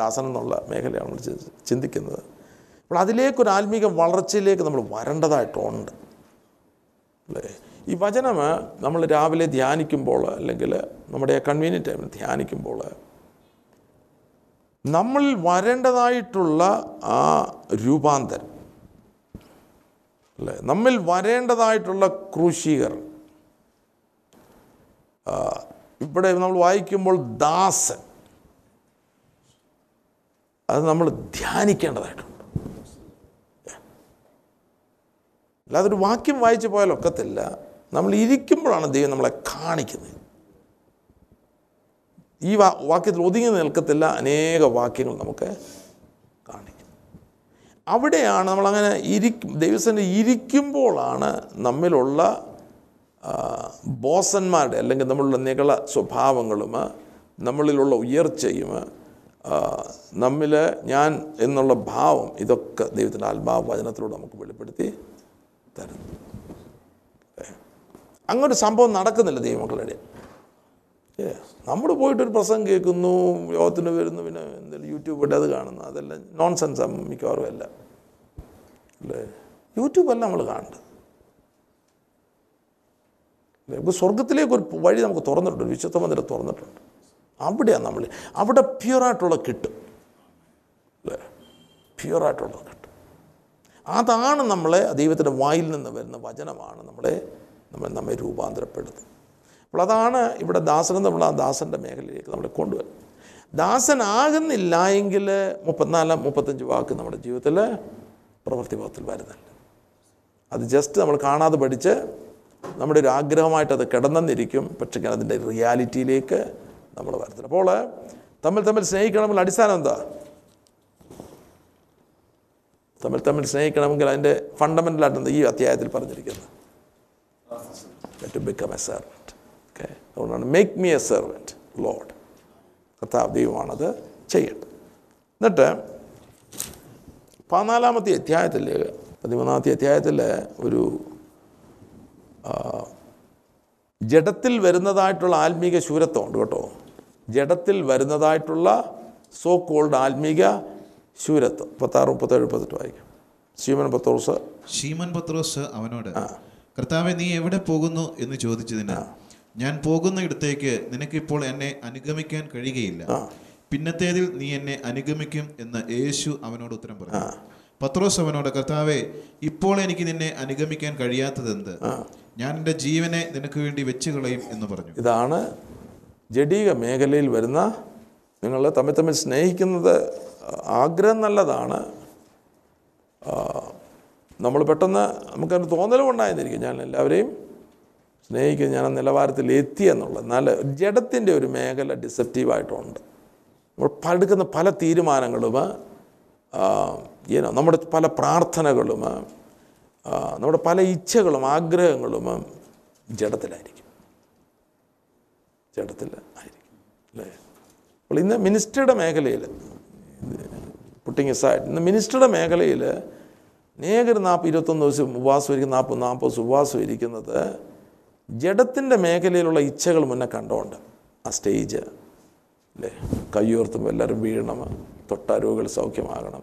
ദാസൻ എന്നുള്ള മേഖലയാണ് നമ്മൾ ചിന്തിക്കുന്നത്. അപ്പോൾ അതിലേക്കൊരു ആത്മീക വളർച്ചയിലേക്ക് നമ്മൾ വരേണ്ടതായിട്ടുണ്ട്. അല്ലേ? ഈ വചനം നമ്മൾ രാവിലെ ധ്യാനിക്കുമ്പോൾ അല്ലെങ്കിൽ നമ്മുടെ കൺവീനിയന്റ് ടൈമിൽ ധ്യാനിക്കുമ്പോൾ നമ്മളിൽ വരേണ്ടതായിട്ടുള്ള ആ രൂപാന്തരം അല്ലേ? നമ്മിൽ വരേണ്ടതായിട്ടുള്ള ക്രൂശീകർ ഇവിടെ നമ്മൾ വായിക്കുമ്പോൾ ദാസൻ അത് നമ്മൾ ധ്യാനിക്കേണ്ടതായിട്ടുണ്ട്. അല്ലാതെ ഒരു വാക്യം വായിച്ചു പോയാൽ ഒക്കത്തില്ല. നമ്മൾ ഇരിക്കുമ്പോഴാണ് ദൈവം നമ്മളെ കാണിക്കുന്നത്. ഈ വാ വാക്യത്തിൽ ഒതുങ്ങി നിൽക്കത്തില്ല. അനേക വാക്യങ്ങൾ നമുക്ക് കാണിക്കും. അവിടെയാണ് നമ്മളങ്ങനെ ഇരിക്കും ദൈവസേന ഇരിക്കുമ്പോഴാണ് നമ്മിലുള്ള ബോസന്മാരുടെ അല്ലെങ്കിൽ നമ്മളുടെ നികള സ്വഭാവങ്ങളും നമ്മളിലുള്ള ഉയർച്ചയും നമ്മിൽ ഞാൻ എന്നുള്ള ഭാവം ഇതൊക്കെ ദൈവത്തിന്റെ ആത്മാവ് വചനത്തിലൂടെ നമുക്ക് വെളിപ്പെടുത്തി തരുന്നു. അങ്ങനൊരു സംഭവം നടക്കുന്നില്ല ദൈവമക്കളുടെ നമ്മൾ പോയിട്ടൊരു പ്രസംഗം കേൾക്കുന്നു യോഗത്തിന് വരുന്നു പിന്നെ എന്തെങ്കിലും യൂട്യൂബ് ഇട്ട് അത് കാണുന്നു. അതെല്ലാം നോൺസെൻസ് മിക്കവാറും അല്ല. അല്ലേ? യൂട്യൂബല്ല നമ്മൾ കാണേണ്ടത് അല്ലേ? ഇപ്പോൾ സ്വർഗത്തിലേക്ക് ഒരു വഴി നമുക്ക് തുറന്നിട്ടുണ്ട് വിശുദ്ധ മന്ദിരം തുറന്നിട്ടുണ്ട്. അവിടെയാണ് നമ്മൾ. അവിടെ പ്യുറായിട്ടുള്ള കിട്ടും. അല്ലേ? പ്യുറായിട്ടുള്ളത് കിട്ടും. അതാണ് നമ്മളെ ദൈവത്തിന്റെ വായിൽ നിന്ന് വരുന്ന വചനമാണ് നമ്മളെ നമ്മൾ നമ്മെ രൂപാന്തരപ്പെടുന്നത് അപ്പോൾ അതാണ് ഇവിടെ ദാസൻ നമ്മൾ ആ ദാസന്റെ മേഖലയിലേക്ക് നമ്മളെ കൊണ്ടുവരുന്നത്. ദാസനാകുന്നില്ല എങ്കിൽ മുപ്പത്തിനാല് മുപ്പത്തഞ്ച് വാക്ക് നമ്മുടെ ജീവിതത്തിൽ പ്രവൃത്തിപഥത്തിൽ വരുന്നില്ല. അത് ജസ്റ്റ് നമ്മൾ കാണാതെ പഠിച്ച് നമ്മുടെ ഒരു ആഗ്രഹമായിട്ട് അത് കിടന്നെന്നിരിക്കും. പക്ഷേ അതിന്റെ റിയാലിറ്റിയിലേക്ക് നമ്മൾ വരത്തില്ല അപ്പോൾ തമ്മിൽ തമ്മിൽ സ്നേഹിക്കണമെങ്കിൽ അടിസ്ഥാനം എന്താ? തമ്മിൽ തമ്മിൽ സ്നേഹിക്കണമെങ്കിൽ അതിന്റെ ഫണ്ടമെന്റലായിട്ട് ഈ അധ്യായത്തിൽ പറഞ്ഞിരിക്കുന്നത്. To become a servant okay അതുകൊണ്ടാണ് make me a servant lord കർത്താവ് ദൈവമാണത് ചെയ്യേണ്ടത്. എന്നിട്ട് പതിനാലാമത്തെ അധ്യായത്തിൽ പതിമൂന്നാമത്തെ അധ്യായത്തിൽ ഒരു ജഡത്തിൽ വരുന്നതായിട്ടുള്ള ആത്മീക ശൂരത്വം ഉണ്ട് കേട്ടോ. ജഡത്തിൽ വരുന്നതായിട്ടുള്ള സോ കോൾഡ് ആത്മീക ശൂരത്വം. മുപ്പത്താറ് മുപ്പത്തേഴ് മുപ്പത്തെട്ട് വായിക്കും. ശീമൻ പത്രോസ്. ശീമൻ പത്രോസ് അവനോട് കർത്താവെ നീ എവിടെ പോകുന്നു? എന്ന് ചോദിച്ചതിന് ഞാൻ പോകുന്ന ഇടത്തേക്ക് നിനക്കിപ്പോൾ എന്നെ അനുഗമിക്കാൻ കഴിയുകയില്ല. പിന്നത്തേതിൽ നീ എന്നെ അനുഗമിക്കും എന്ന് യേശു അവനോട് ഉത്തരം പറഞ്ഞു. പത്രോസ് അവനോട് കർത്താവെ ഇപ്പോൾ എനിക്ക് നിന്നെ അനുഗമിക്കാൻ കഴിയാത്തതെന്ത്? ഞാൻ എന്റെ ജീവനെ നിനക്ക് വേണ്ടി വെച്ചു കളയും എന്ന് പറഞ്ഞു. ഇതാണ് ജഡീക മേഖലയിൽ വരുന്ന നിങ്ങൾ തമ്മിൽ തമ്മിൽ സ്നേഹിക്കുന്നത് ആഗ്രഹം നല്ലതാണ്. നമ്മൾ പെട്ടെന്ന് നമുക്കതിന് തോന്നലും ഉണ്ടായിരുന്നിരിക്കും. ഞാൻ എല്ലാവരെയും സ്നേഹിക്കുന്നത് ഞാൻ ആ നിലവാരത്തിൽ എത്തി എന്നുള്ളത്. എന്നാൽ ജഡത്തിന്റെ ഒരു മേഖല ഡിസെപ്റ്റീവായിട്ടുണ്ട്. നമ്മൾ പടുക്കുന്ന പല തീരുമാനങ്ങളും ഏനോ നമ്മുടെ പല പ്രാർത്ഥനകളും നമ്മുടെ പല ഇച്ഛകളും ആഗ്രഹങ്ങളും ജഡത്തിലായിരിക്കും. ജഡത്തിൽ ആയിരിക്കും അല്ലേ? അപ്പോൾ ഇന്ന് മിനിസ്റ്ററുടെ മേഖലയിൽ പുട്ടിങ് സൈഡ് ഇന്ന് മിനിസ്റ്ററുടെ മേഖലയിൽ നേകർ നാൽപ്പ് ഇരുപത്തൊന്ന് ദിവസം ഉപവാസം ഇരിക്കുന്ന നാൽപ്പത് നാൽപ്പത് ദിവസം ഉപവാസം ഇരിക്കുന്നത് ജഡത്തിന്റെ മേഖലയിലുള്ള ഇച്ഛകൾ മുന്നേ കണ്ടോണ്ട് ആ സ്റ്റേജ് അല്ലേ? കയ്യോർത്തുമ്പോൾ എല്ലാവരും വീഴണം തൊട്ടാരോഗികൾ സൗഖ്യമാകണം.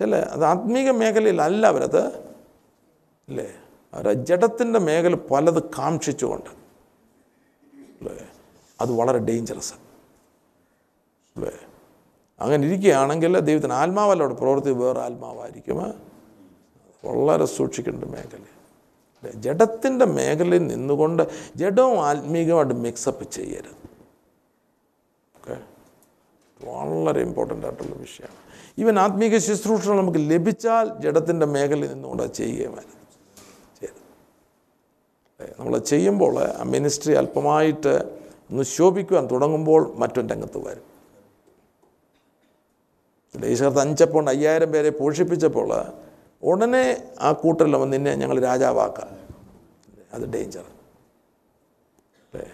ചില അത് ആത്മീക മേഖലയിലല്ല അവരത് അല്ലേ? അവർ ജഡത്തിന്റെ മേഖല പലത് കാക്ഷിച്ചുകൊണ്ട് അല്ലേ? അത് വളരെ ഡേഞ്ചറസ് അല്ലേ? അങ്ങനെ ഇരിക്കുകയാണെങ്കിൽ ദൈവത്തിന് ആത്മാവല്ല അവിടെ പ്രവർത്തി വേറെ ആത്മാവായിരിക്കും. വളരെ സൂക്ഷിക്കേണ്ട മേഖല. ജഡത്തിന്റെ മേഖലയിൽ നിന്നുകൊണ്ട് ജഡവും ആത്മീകമായിട്ട് മിക്സപ്പ് ചെയ്യരുത്. ഓക്കെ? വളരെ ഇമ്പോർട്ടന്റ് ആയിട്ടുള്ള വിഷയമാണ്. ഈവൻ ആത്മീക ശുശ്രൂഷകൾ നമുക്ക് ലഭിച്ചാൽ ജഡത്തിന്റെ മേഖലയിൽ നിന്നുകൊണ്ട് അത് ചെയ്യുകയും ചെയ്യരുത്. നമ്മൾ ചെയ്യുമ്പോൾ ആ മിനിസ്ട്രി അല്പമായിട്ട് ഒന്ന് ശോഭിക്കുവാൻ തുടങ്ങുമ്പോൾ മറ്റൊരു രംഗത്ത് വരും. ഈശ്വരത്ത് അഞ്ചപ്പോൾ അയ്യായിരം പേരെ പോഷിപ്പിച്ചപ്പോൾ ഉടനെ ആ കൂട്ടരിൽ നിന്നെ ഞങ്ങൾ രാജാവാക്കാം. അത് ഡേഞ്ചർ അല്ലേ?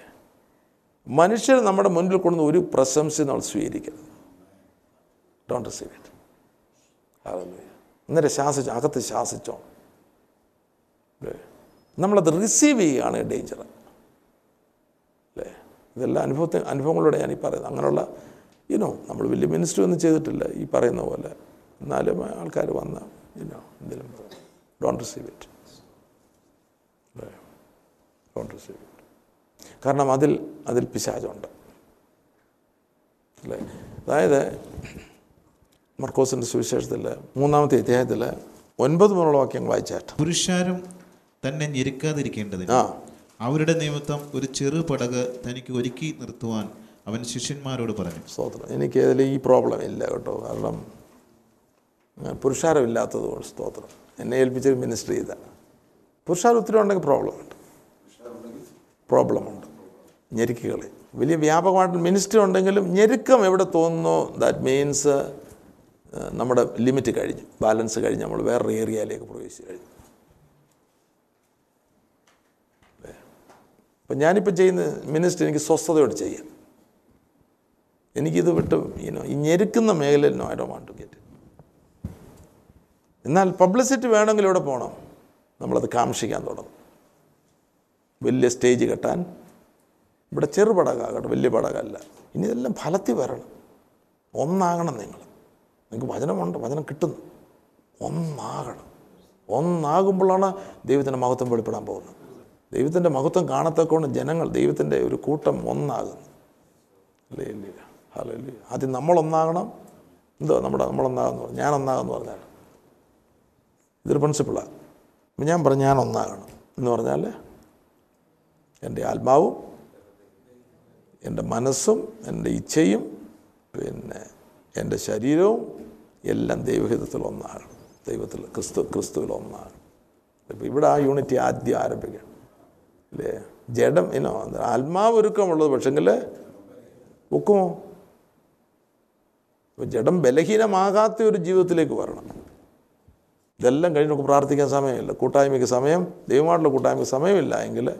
മനുഷ്യർ നമ്മുടെ മുന്നിൽ കൊണ്ടുവന്ന് ഒരു പ്രശംസ നമ്മൾ സ്വീകരിക്കരുത്. ഡോണ്ട് റിസീവ് ഇറ്റ് അന്നേരം ശാസിച്ചു അകത്ത് ശാസിച്ചോ നമ്മളത് റിസീവ് ചെയ്യുകയാണ് ഡേഞ്ചർ ഇതെല്ലാം അനുഭവത്തെ അനുഭവങ്ങളോടെ ഞാൻ ഈ പറയുന്നത്. അങ്ങനെയുള്ള ഇനോ നമ്മൾ വലിയ മിനിസ്റ്റർ ഒന്നും ചെയ്തിട്ടില്ല ഈ പറയുന്ന പോലെ. എന്നാലും ആൾക്കാർ വന്ന ഇനോ എന്തെങ്കിലും don't receive it don't receive it കാരണം അതിൽ അതിൽ പിശാചുണ്ട്. അല്ലേ? അതായത് മർക്കോസിന്റെ സുവിശേഷത്തിൽ മൂന്നാമത്തെ അധ്യായത്തിൽ ഒൻപത് മുതലുള്ള വാക്യങ്ങൾ വായിച്ചാട്ട്. പുരുഷാരം തന്നെ ഞെരുക്കാതിരിക്കേണ്ടത് ആ. അവരുടെ നിമിത്തം ഒരു ചെറു പടക് തനിക്ക് ഒരുക്കി നിർത്തുവാൻ അവൻ ശിഷ്യന്മാരോട് പറഞ്ഞു. സ്തോത്രം. എനിക്ക് അതിൽ ഈ പ്രോബ്ലം ഇല്ല കേട്ടോ. കാരണം പുരുഷാരമില്ലാത്തത് കൊണ്ട് സ്തോത്രം. എന്നെ ഏൽപ്പിച്ചൊരു മിനിസ്റ്റർ ചെയ്ത പുരുഷാരം ഒത്തിരി ഉണ്ടെങ്കിൽ പ്രോബ്ലം ഉണ്ട്. പ്രോബ്ലമുണ്ട് ഞെരുക്കുകൾ വലിയ വ്യാപകമായിട്ട് മിനിസ്റ്റർ ഉണ്ടെങ്കിലും ഞെരുക്കം എവിടെ തോന്നുന്നു? ദാറ്റ് മീൻസ് നമ്മുടെ ലിമിറ്റ് കഴിഞ്ഞു. ബാലൻസ് കഴിഞ്ഞ് നമ്മൾ വേറൊരു ഏരിയയിലേക്ക് പ്രവേശിച്ച് കഴിഞ്ഞു. അപ്പം ഞാനിപ്പോൾ ചെയ്യുന്ന മിനിസ്റ്റർ എനിക്ക് സ്വസ്ഥതയോട് ചെയ്യാം. എനിക്കിത് വിട്ട് ഈനോ ഈ ഞെരുക്കുന്ന മേഖലയിൽ no I do want to get എന്നാൽ പബ്ലിസിറ്റി വേണമെങ്കിൽ ഇവിടെ പോകണം നമ്മളത് കാക്ഷിക്കാൻ തുടങ്ങും. വലിയ സ്റ്റേജ് കെട്ടാൻ. ഇവിടെ ചെറുപടകാകട്ടെ വലിയ പടകല്ല. ഇനി ഇതെല്ലാം ഫലത്തിൽ വരണം. ഒന്നാകണം നിങ്ങൾ. നിങ്ങൾക്ക് വചനമുണ്ട് വചനം കിട്ടുന്നു. ഒന്നാകണം. ഒന്നാകുമ്പോഴാണ് ദൈവത്തിന്റെ മഹത്വം വെളിപ്പെടാൻ പോകുന്നത്. ദൈവത്തിന്റെ മഹത്വം കാണത്തക്കൊണ്ട് ജനങ്ങൾ ദൈവത്തിന്റെ ഒരു കൂട്ടം ഒന്നാകുന്നു. അല്ലേ ഇല്ല ഹലോ ഇല്ല ആദ്യം നമ്മളൊന്നാകണം. എന്തോ നമ്മുടെ നമ്മളൊന്നാകുന്നു പറഞ്ഞു. ഞാൻ ഒന്നാകുന്നു പറഞ്ഞാൽ ഇതൊരു പ്രിൻസിപ്പിളാണ് അപ്പം ഞാൻ പറഞ്ഞു ഞാൻ ഒന്നാകണം എന്ന് പറഞ്ഞാൽ എന്റെ ആത്മാവും എന്റെ മനസ്സും എന്റെ ഇച്ഛയും പിന്നെ എന്റെ ശരീരവും എല്ലാം ദൈവഹിതത്തിൽ ഒന്നാകണം. ദൈവത്തിൽ ക്രിസ്തു ക്രിസ്തുവിൽ ഒന്നാകണം. ഇപ്പം ഇവിടെ ആ യൂണിറ്റി ആദ്യം ആരംഭിക്കണം. അല്ലേ ജഡം ഇനോ ആത്മാവ് ഒരുക്കമുള്ളത്. പക്ഷെങ്കിൽ ഒക്കുമോ ജഡം ബലഹീനമാകാത്ത ഒരു ജീവിതത്തിലേക്ക് വരണം. ഇതെല്ലാം കഴിഞ്ഞ് നമുക്ക് പ്രാർത്ഥിക്കാൻ സമയമില്ല. കൂട്ടായ്മയ്ക്ക് സമയം ദൈവമായിട്ടുള്ള കൂട്ടായ്മയ്ക്ക് സമയമില്ല എങ്കിൽ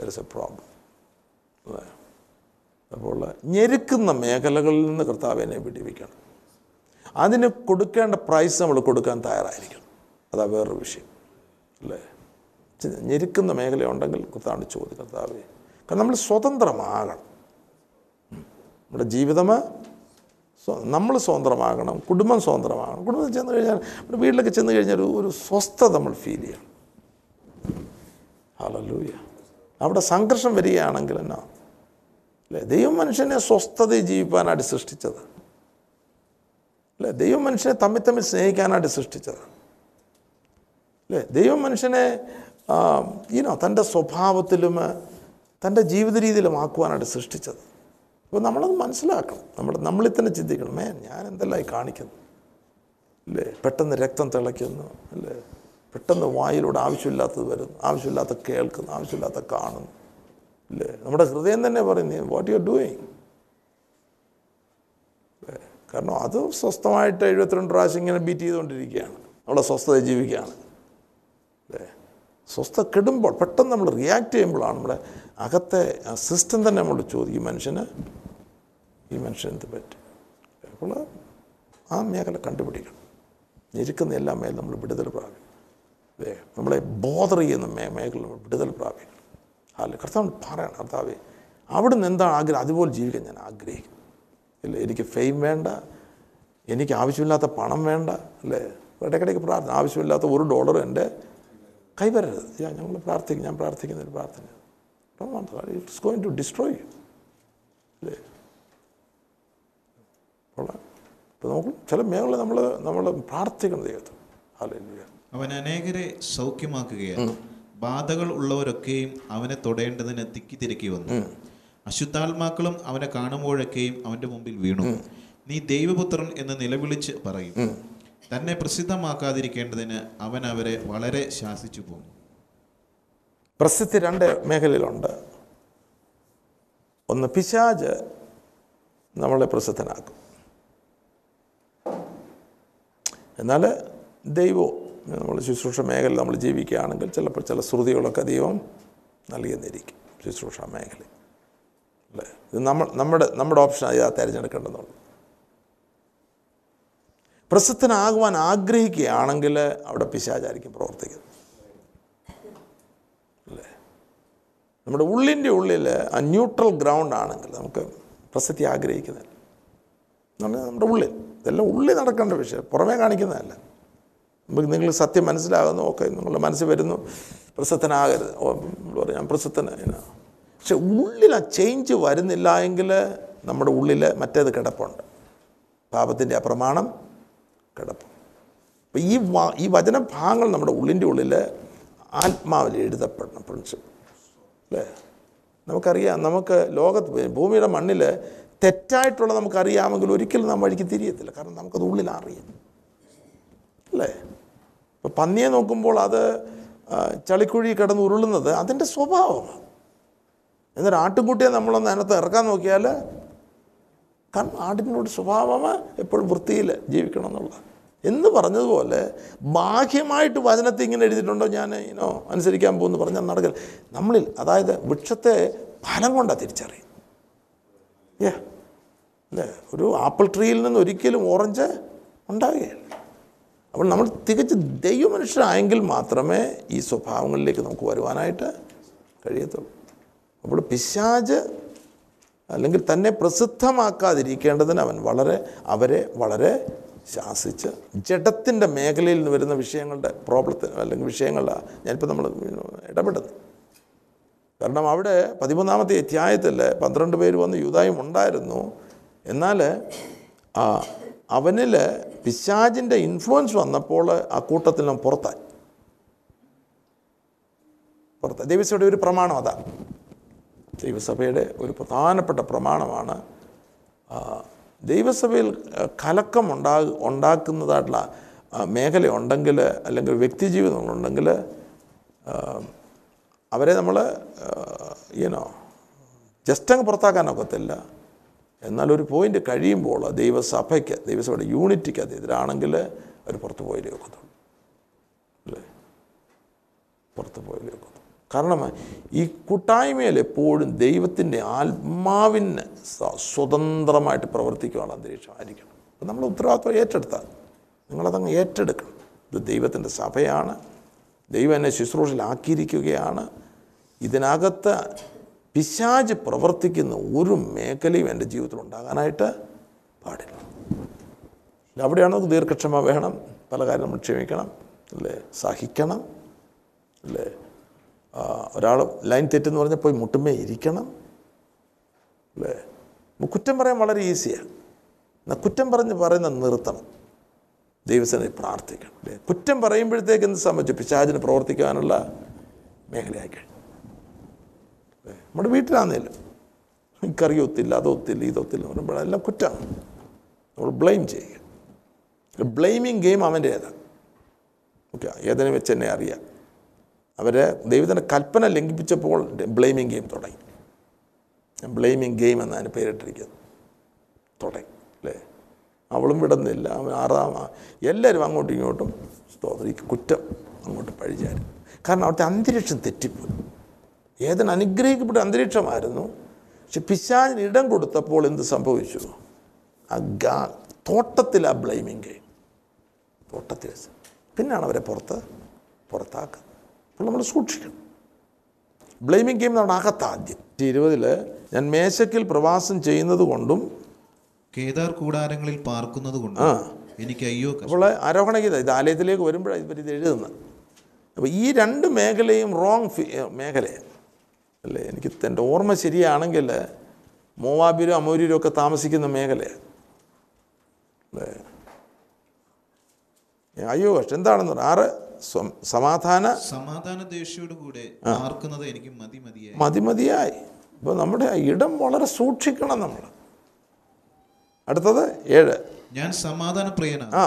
ദർ ഇസ് എ പ്രോബ്ലം അപ്പോൾ ഞെരുക്കുന്ന മേഖലകളിൽ നിന്ന് കർത്താവിനെ വിടിവിക്കണം. അതിന് കൊടുക്കേണ്ട പ്രൈസ് നമ്മൾ കൊടുക്കാൻ തയ്യാറായിരിക്കണം. അതാ വേറൊരു വിഷയം. അല്ലേ? ഞെരുക്കുന്ന മേഖലയുണ്ടെങ്കിൽ കർത്താവിന്റെ ചോദ്യം കർത്താവേ. കാരണം നമ്മൾ സ്വതന്ത്രമാകണം. നമ്മുടെ ജീവിതം നമ്മൾ സ്വതന്ത്രമാകണം. കുടുംബം സ്വതന്ത്രമാകണം. കുടുംബത്തിൽ ചെന്ന് കഴിഞ്ഞാൽ നമ്മുടെ വീട്ടിലൊക്കെ ചെന്ന് കഴിഞ്ഞാൽ ഒരു ഒരു സ്വസ്ഥത നമ്മൾ ഫീൽ ചെയ്യണം. ഹലലൂയ അവിടെ സംഘർഷം വരികയാണെങ്കിൽ എന്നാ? അല്ലേ? ദൈവം മനുഷ്യനെ സ്വസ്ഥതയിൽ ജീവിക്കാനായിട്ട് സൃഷ്ടിച്ചത്. അല്ലേ? ദൈവം മനുഷ്യനെ തമ്മിൽ തമ്മിൽ സ്നേഹിക്കാനായിട്ട് സൃഷ്ടിച്ചത്. അല്ലേ? ദൈവം മനുഷ്യനെ ഈനോ തന്റെ സ്വഭാവത്തിലും തന്റെ ജീവിത രീതിയിലും ആക്കുവാനായിട്ട് സൃഷ്ടിച്ചത്. അപ്പോൾ നമ്മളത് മനസ്സിലാക്കണം. നമ്മൾ നമ്മളിൽ തന്നെ ചിന്തിക്കണം. മേ ഞാൻ എന്തെല്ലാം കാണിക്കുന്നു? അല്ലേ? പെട്ടെന്ന് രക്തം തിളയ്ക്കുന്നു. അല്ലേ? പെട്ടെന്ന് വായിലൂടെ ആവശ്യമില്ലാത്തത് വരുന്നു. ആവശ്യമില്ലാത്ത കേൾക്കുന്നു. ആവശ്യമില്ലാത്ത കാണുന്നു. അല്ലേ? നമ്മുടെ ഹൃദയം തന്നെ പറയുന്നു വാട്ട് യു ആർ ഡൂയിങ് കാരണം അത് സ്വസ്ഥമായിട്ട് എഴുപത്തിരണ്ട് പ്രാവശ്യം ഇങ്ങനെ ബീറ്റ് ചെയ്തുകൊണ്ടിരിക്കുകയാണ്. നമ്മളെ സ്വസ്ഥത ജീവിക്കുകയാണ്. സ്വസ്ഥ കെടുമ്പോൾ പെട്ടെന്ന് നമ്മൾ റിയാക്ട് ചെയ്യുമ്പോഴാണ് നമ്മുടെ അകത്തെ സിസ്റ്റം തന്നെ നമ്മൾ ചോദിക്കും ഈ മനുഷ്യന് ഈ മനുഷ്യൻ എന്ത് പറ്റും? അപ്പോൾ ആ മേഖല കണ്ടുപിടിക്കണം. ഞെരുക്കുന്ന എല്ലാ മേലും നമ്മൾ വിടുതൽ പ്രാപിക്കും നമ്മളെ ബോധർ ചെയ്യുന്ന മേ മേഖല നമ്മൾ വിടുതൽ പ്രാപിക്കണം. അല്ല കർത്താവ് പറയണം കർത്താവേ നിന്ന് എന്താണ് ആഗ്രഹം? അതുപോലെ ജീവിക്കാൻ ഞാൻ ആഗ്രഹിക്കും ഇല്ല എനിക്ക് ഫെയിം വേണ്ട എനിക്ക് ആവശ്യമില്ലാത്ത പണം വേണ്ട അല്ലേ? ഇടയ്ക്കിടയ്ക്ക് പ്രാർത്ഥന ആവശ്യമില്ലാത്ത ഒരു ഡോളർ എന്റെ കൈവരരുത്. ഞാൻ ഞങ്ങൾ പ്രാർത്ഥിക്കും ഞാൻ പ്രാർത്ഥിക്കുന്ന ഒരു പ്രാർത്ഥന. ഇറ്റ്സ് ഗോയിങ് ടു ഡിസ്ട്രോയ് അല്ലേ ഇപ്പോൾ നമുക്ക് ചില മേഖല നമ്മൾ നമ്മൾ പ്രാർത്ഥിക്കണം ദൈവത്തിൽ അല്ലേ അവൻ അനേകരെ സൗഖ്യമാക്കുകയാണ്. ബാധകൾ ഉള്ളവരൊക്കെയും അവനെ തൊടേണ്ടതിന് തിക്കി തിരക്കി വന്നു. അശുദ്ധാത്മാക്കളും അവനെ കാണുമ്പോഴൊക്കെയും അവന്റെ മുമ്പിൽ വീണു. നീ ദൈവപുത്രൻ എന്ന് നിലവിളിച്ച് പറയും. തന്നെ പ്രസിദ്ധമാക്കാതിരിക്കേണ്ടതിന് അവൻ അവരെ വളരെ ശാസിച്ചു പോകും പ്രസിദ്ധി രണ്ട് മേഖലയിലുണ്ട്. ഒന്ന് പിശാജ് നമ്മളെ പ്രസിദ്ധനാക്കും. എന്നാൽ ദൈവവും നമ്മൾ ശുശ്രൂഷ മേഖല നമ്മൾ ജീവിക്കുകയാണെങ്കിൽ ചിലപ്പോൾ ചില ശ്രുതികളൊക്കെ ദൈവം നൽകിയെന്നിരിക്കും ശുശ്രൂഷ മേഖല അല്ലേ? ഇത് നമ്മൾ നമ്മുടെ നമ്മുടെ ഓപ്ഷൻ അതിനകത്ത് തിരഞ്ഞെടുക്കേണ്ടതുള്ളൂ പ്രസിദ്ധനാകുവാൻ ആഗ്രഹിക്കുകയാണെങ്കിൽ അവിടെ പിശാചായിരിക്കും പ്രവർത്തിക്കുന്നത്. അല്ലേ? നമ്മുടെ ഉള്ളിന്റെ ഉള്ളിൽ ആ ന്യൂട്രൽ ഗ്രൗണ്ട് ആണെങ്കിൽ നമുക്ക് പ്രസക്തി ആഗ്രഹിക്കുന്നില്ല. നമ്മുടെ ഉള്ളിൽ. ഇതെല്ലാം ഉള്ളിൽ നടക്കേണ്ട വിഷയം. പുറമേ കാണിക്കുന്നതല്ല. നമുക്ക് നിങ്ങൾ സത്യം മനസ്സിലാകുന്നു ഓക്കെ നിങ്ങളുടെ മനസ്സിൽ വരുന്നു. പ്രസക്തനാകരുത്. നമ്മൾ ഞാൻ പ്രസക്തന. പക്ഷെ ഉള്ളിൽ ആ ചേഞ്ച് വരുന്നില്ല എങ്കിൽ നമ്മുടെ ഉള്ളിൽ മറ്റേത് കിടപ്പുണ്ട്. പാപത്തിന്റെ അപ്രമാണം പ്രമാണം കിടപ്പും. അപ്പം ഈ വ ഈ വചനഭാഗങ്ങൾ നമ്മുടെ ഉള്ളിന്റെ ഉള്ളിൽ ആത്മാവിൽ എഴുതപ്പെടണം പ്രിൻസിപ്പിൾ അല്ലേ? നമുക്കറിയാം നമുക്ക് ലോകത്ത് ഭൂമിയുടെ മണ്ണിൽ തെറ്റായിട്ടുള്ള നമുക്കറിയാമെങ്കിൽ ഒരിക്കലും നാം വഴിക്ക് തിരിയത്തില്ല. കാരണം നമുക്കത് ഉള്ളിൽ അറിയാം അല്ലേ? ഇപ്പം പന്നിയെ നോക്കുമ്പോൾ അത് ചളിക്കുഴി കിടന്ന് ഉരുളുന്നത് അതിന്റെ സ്വഭാവമാണ്. എന്നൊരു ആട്ടുംകുട്ടിയെ നമ്മളൊന്ന് അതിനകത്ത് ഇറക്കാൻ നോക്കിയാൽ കാരണം ആടിനോട് സ്വഭാവം എപ്പോഴും വൃത്തിയിൽ ജീവിക്കണം എന്നുള്ള എന്ന് പറഞ്ഞതുപോലെ ബാഹ്യമായിട്ട് വചനത്തെ ഇങ്ങനെ എഴുതിയിട്ടുണ്ടോ ഞാൻ ഇനോ അനുസരിക്കാൻ പോകുന്നു പറഞ്ഞാൽ നടക്കൽ നമ്മളിൽ അതായത് വൃക്ഷത്തെ ഫലം കൊണ്ടാണ് തിരിച്ചറിയും ഏ അല്ലേ ഒരു ആപ്പിൾ ട്രീയിൽ നിന്ന് ഒരിക്കലും ഓറഞ്ച് ഉണ്ടാവുകയില്ല അപ്പോൾ നമ്മൾ തികച്ച് ദൈവമനുഷ്യരായെങ്കിൽ മാത്രമേ ഈ സ്വഭാവങ്ങളിലേക്ക് നമുക്ക് വരുവാനായിട്ട് കഴിയത്തുള്ളൂ. അപ്പോൾ പിശാജ് അല്ലെങ്കിൽ തന്നെ പ്രസിദ്ധമാക്കാതിരിക്കേണ്ടതിന് അവൻ വളരെ അവരെ വളരെ ശാസിച്ച് ജഡത്തിന്റെ മേഖലയിൽ നിന്ന് വരുന്ന വിഷയങ്ങളുടെ പ്രോബ്ലത്തിന് അല്ലെങ്കിൽ വിഷയങ്ങളിലാണ് ഞാനിപ്പോൾ നമ്മൾ ഇടപെടുന്നത്. കാരണം അവിടെ പതിമൂന്നാമത്തെ അധ്യായത്തിൽ പന്ത്രണ്ട് പേര് വന്ന് യൂതായും ഉണ്ടായിരുന്നു. എന്നാൽ അവനിൽ പിശാജിന്റെ ഇൻഫ്ലുവൻസ് വന്നപ്പോൾ ആ കൂട്ടത്തിൽ നാം പുറത്തായി. പുറത്തായി. ദൈവസഭയുടെ ഒരു പ്രമാണം അതാണ് ദൈവസഭയുടെ ഒരു പ്രധാനപ്പെട്ട പ്രമാണമാണ് ദൈവസഭയിൽ കലക്കം ഉണ്ടാ ഉണ്ടാക്കുന്നതായിട്ടുള്ള മേഖല മേഖലയുണ്ടെങ്കിൽ അല്ലെങ്കിൽ ആ, അവരെ നമ്മൾ ഈനോ ജസ്റ്റ് അങ്ങ് പുറത്താക്കാനൊക്കത്തില്ല എന്നാൽ ഒരു പോയിന്റ് കഴിയുമ്പോൾ ദൈവസഭയ്ക്ക് ദൈവസഭയുടെ യൂണിറ്റിക്ക് അത് എതിരാണെങ്കിൽ അവർ പുറത്ത് പോയാലേ ഒക്കത്തുള്ളൂ അല്ലേ? പുറത്ത് പോയാലേ ഒക്കത്തുള്ളൂ കാരണം ഈ കൂട്ടായ്മയിൽ എപ്പോഴും ദൈവത്തിന്റെ ആത്മാവിന് സ്വതന്ത്രമായിട്ട് പ്രവർത്തിക്കാനുള്ള അന്തരീക്ഷമായിരിക്കണം അപ്പം നമ്മൾ ഉത്തരവാദിത്വം ഏറ്റെടുത്താൽ നിങ്ങളതങ്ങ് ഏറ്റെടുക്കണം. ഇത് ദൈവത്തിന്റെ സഭയാണ്. ദൈവം എന്നെ ശുശ്രൂഷയിലാക്കിയിരിക്കുകയാണ്. ഇതിനകത്ത് പിശാജ് പ്രവർത്തിക്കുന്ന ഒരു മേഖലയും എന്റെ ജീവിതത്തിൽ ഉണ്ടാകാനായിട്ട് പാടില്ല. അവിടെയാണ് നമുക്ക് ദീർഘക്ഷമ വേണം. പല കാര്യം നമ്മൾ ക്ഷമിക്കണം. അല്ലേ? സഹിക്കണം. അല്ലേ? ഒരാൾ ലൈൻ തെറ്റെന്ന് പറഞ്ഞാൽ പോയി മുട്ടുമേ ഇരിക്കണം. അല്ലേ? കുറ്റം പറയാൻ വളരെ ഈസിയാണ് എന്നാൽ കുറ്റം പറഞ്ഞ് പറയുന്ന നിർത്തണം. ദൈവസേന പ്രാർത്ഥിക്കണം അല്ലേ? കുറ്റം പറയുമ്പോഴത്തേക്ക് എന്ത് സംബന്ധിച്ചു പിശാചിന് പ്രവർത്തിക്കാനുള്ള മേഖലയായി കഴിഞ്ഞു? നമ്മുടെ വീട്ടിലാണെന്നേലും എനിക്കറി ഒത്തില്ല അതൊത്തില്ല ഇതൊത്തില്ല എന്ന് പറയുമ്പോൾ എല്ലാം കുറ്റമാണ് നമ്മൾ ബ്ലെയിം ചെയ്യുക. ബ്ലെയിമിങ് ഗെയിം അവന്റെ ഏതാണ് ഓക്കെ ഏതിനെ വെച്ച് എന്നെ അറിയാം? അവരെ ദൈവത്തിന്റെ കൽപ്പന ലംഘിപ്പിച്ചപ്പോൾ ബ്ലെയിമിങ് ഗെയിം തുടങ്ങി. ബ്ലെയിമിങ് ഗെയിം എന്നാണ് പേരിട്ടിരിക്കുന്നത്. തുടങ്ങി അല്ലേ? അവളും വിടുന്നില്ല. അവൻ ആറാം എല്ലാവരും അങ്ങോട്ടും ഇങ്ങോട്ടും സ്തോത്രം. ഈ കുറ്റം അങ്ങോട്ട് പഴിച്ചായിരുന്നു കാരണം അവിടുത്തെ അന്തരീക്ഷം തെറ്റിപ്പോയി. ഏതിന് അനുഗ്രഹിക്കപ്പെട്ട അന്തരീക്ഷമായിരുന്നു. പക്ഷെ പിശാചിന് ഇടം കൊടുത്തപ്പോൾ എന്ത് സംഭവിച്ചു? ആ ഗാ തോട്ടത്തിൽ ആ ബ്ലെയിമിങ് ഗെയിം. തോട്ടത്തിൽ. പിന്നാണ് അവരെ പുറത്ത് പുറത്താക്കുന്നത്. നമ്മൾ സൂക്ഷിക്കണം. ബ്ലെയിമിങ് ഗെയിം എന്നാണ് അകത്ത് ആദ്യം. ഇരുപതിൽ ഞാൻ മേശക്കിൽ പ്രവാസം ചെയ്യുന്നത് കൊണ്ടും കേദാർ കൂടാരങ്ങളിൽ പാർക്കുന്നത് കൊണ്ടും ആ. എനിക്ക് അയ്യോ അപ്പോൾ ആരോഹണ ഗീത ഇത് ആലയത്തിലേക്ക് വരുമ്പോഴാണ് ഇവർ ഇത് എഴുതുന്നത് അപ്പോൾ ഈ രണ്ട് മേഖലയും റോങ് മേഖലയാണ് അല്ലേ? എനിക്ക് എന്റെ ഓർമ്മ ശരിയാണെങ്കിൽ മോവാബിരും അമൂരിലും ഒക്കെ താമസിക്കുന്ന മേഖലയാണ് അല്ലേ? അയ്യോ കഷ്ടം. എന്താണെന്ന് പറഞ്ഞാൽ ആറ് സമാധാന സമാധാന ദേഷ്യോട് കൂടെ പാർക്കുന്നത് എനിക്ക് മതി മതിയായി. ഇപ്പോൾ നമ്മുടെ ഇടം വളരെ സൂക്ഷിക്കണം നമ്മൾ അടുത്തത് ഏഴ്. ഞാൻ സമാധാന പ്രിയനാണ് ആ.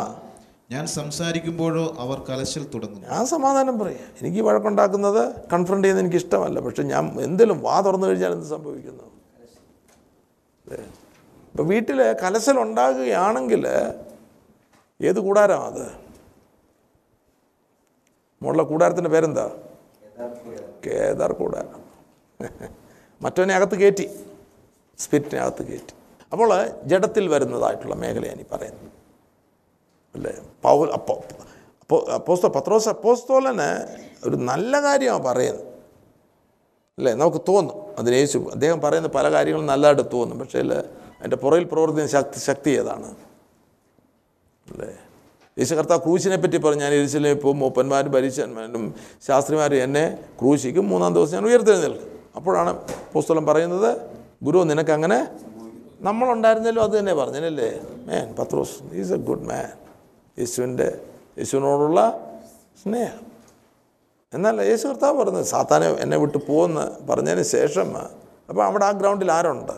ഞാൻ സംസാരിക്കുമ്പോഴോ അവർ കലശൽ തുടങ്ങും. ഞാൻ സമാധാനം പറയാം എനിക്ക് വഴക്കുണ്ടാക്കുന്നത് കൺഫ്രണ്ട് ചെയ്യുന്നത് എനിക്ക് ഇഷ്ടമല്ല പക്ഷെ ഞാൻ എന്തെങ്കിലും വാ തുറന്നു കഴിഞ്ഞാൽ എന്ത് സംഭവിക്കുന്നു? ഇപ്പം വീട്ടിൽ കലശൽ ഉണ്ടാകുകയാണെങ്കിൽ ഏത് കൂടാരമാണ് അത്? മുകളിലെ കൂടാരത്തിന്റെ പേരെന്താ? കേദാർ കൂടാരം. മറ്റവനെ അകത്ത് കയറ്റി. സ്പിരിറ്റിനെ അകത്ത് കയറ്റി. അപ്പോൾ ജഡത്തിൽ വരുന്നതായിട്ടുള്ള മേഖലയാണ് ഈ പറയുന്നത്. അല്ലേ? അപ്പോ അപ്പോ അപ്പോസ്തോ പത്രോസ് അപ്പോസ്തോലന് ഒരു നല്ല കാര്യമാണ് പറയുന്നത്. അല്ലേ? നമുക്ക് തോന്നും. അതിന് യേശു അദ്ദേഹം പറയുന്ന പല കാര്യങ്ങളും നല്ലതായിട്ട് തോന്നും. പക്ഷേ അതിന്റെ പുറയിൽ പ്രവർത്തിക്കുന്ന ശക്തി ശക്തി ഏതാണ്? അല്ലേ? യേശു കർത്താവ് ക്രൂശിനെ പറ്റി പറഞ്ഞാൽ എരിശിലെ ഇപ്പോൾ മൂപ്പന്മാരും പരീക്ഷന്മാരും ശാസ്ത്രിമാരും എന്നെ ക്രൂശിക്കും. മൂന്നാം ദിവസം ഞാൻ ഉയർത്തെഴുന്നേൽക്കും. അപ്പോഴാണ് പുസ്തകം പറയുന്നത് ഗുരു നിനക്കങ്ങനെ നമ്മളുണ്ടായിരുന്നല്ലോ അത് തന്നെ പറഞ്ഞല്ലേ? Man Pathros is a good man യേശുവിന്റെ യേശുവിനോടുള്ള സ്നേഹം. എന്നാൽ യേശു കർത്താവ് പറഞ്ഞത് സാത്താനെ എന്നെ വിട്ട് പോകുമെന്ന് പറഞ്ഞതിന് ശേഷം അപ്പോൾ അവിടെ ആ ഗ്രൗണ്ടിൽ ആരുണ്ട്?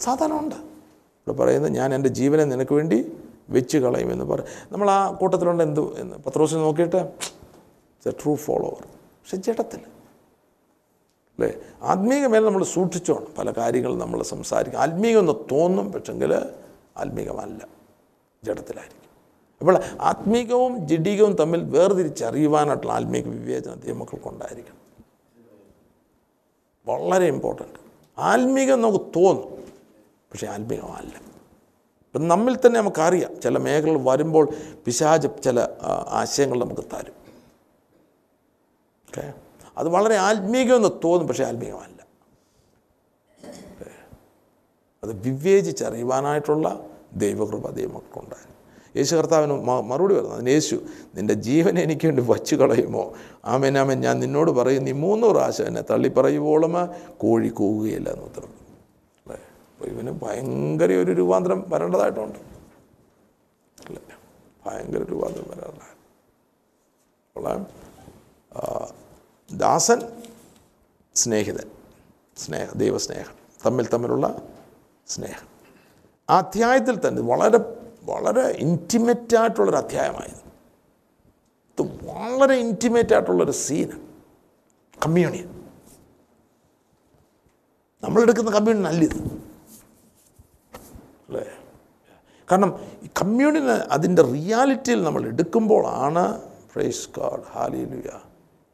സാധാരണ ഉണ്ട് ഇവിടെ പറയുന്നത് ഞാൻ എന്റെ ജീവനെ നിനക്ക് വേണ്ടി വെച്ച് കളയുമെന്ന് പറയും നമ്മൾ ആ കൂട്ടത്തിലുണ്ട് എന്ത് എന്ന് പത്രോസിനെ നോക്കിയിട്ട് എ ട്രൂ ഫോളോവർ പക്ഷെ ജഡത്തിൽ അല്ലേ? ആത്മീയമേൽ നമ്മൾ സൂക്ഷിച്ചോണം. പല കാര്യങ്ങളും നമ്മൾ സംസാരിക്കും. ആത്മീകമെന്ന് തോന്നും പക്ഷെങ്കിൽ ആത്മീകമല്ല. ജഡത്തിലായിരിക്കും. അപ്പോൾ ആത്മീകവും ജഡികവും തമ്മിൽ വേർതിരിച്ചറിയുവാനായിട്ടുള്ള ആത്മീക വിവേചനം ദൈവമക്കൾക്കുണ്ടായിരിക്കണം വളരെ ഇമ്പോർട്ടന്റ് ആത്മീകം നമുക്ക് തോന്നും പക്ഷേ ആത്മീകമല്ല. ഇപ്പം നമ്മിൽ തന്നെ നമുക്കറിയാം ചില മേഖലകൾ വരുമ്പോൾ പിശാച് ചില ആശയങ്ങൾ നമുക്ക് തരും. ഓക്കെ? അത് വളരെ ആത്മീകമെന്ന് തോന്നും പക്ഷേ ആത്മീകമല്ല. അത് വിവേചിച്ചറിയുവാനായിട്ടുള്ള ദൈവകൃപ ദൈവമക്കുണ്ടായിരുന്നു യേശു കർത്താവിന് മറുപടി പറഞ്ഞു അതിന് യേശു നിന്റെ ജീവൻ എനിക്ക് വേണ്ടി വച്ചു കളയുമോ ആമേനാമൻ ഞാൻ നിന്നോട് പറയും നീ മൂന്ന് പ്രാവശ്യം എന്നെ തള്ളിപ്പറയുവോളം കോഴി കൂവുകയില്ല എന്ന് ഉത്തരം അപ്പോൾ ഇവന് ഭയങ്കര ഒരു രൂപാന്തരം വരേണ്ടതായിട്ടുണ്ട്. അല്ലേ? ഭയങ്കര രൂപാന്തരം ആ, ദാസൻ സ്നേഹിതൻ സ്നേഹ ദൈവസ്നേഹം തമ്മിൽ തമ്മിലുള്ള സ്നേഹം. ആ അധ്യായത്തിൽ തന്നെ വളരെ വളരെ ഇന്റിമേറ്റ് ആയിട്ടുള്ളൊരു അധ്യായമായിരുന്നു. ഇത് വളരെ ഇന്റിമേറ്റ് ആയിട്ടുള്ളൊരു സീന് കമ്മ്യൂണിയൻ നമ്മളെടുക്കുന്ന കമ്മ്യൂണിയൻ അല്ലിത് അല്ലേ? കാരണം കമ്മ്യൂണിന് അതിന്റെ റിയാലിറ്റിയിൽ നമ്മൾ എടുക്കുമ്പോഴാണ് പ്രൈസ് ഗാഡ് ഹാലിലുയ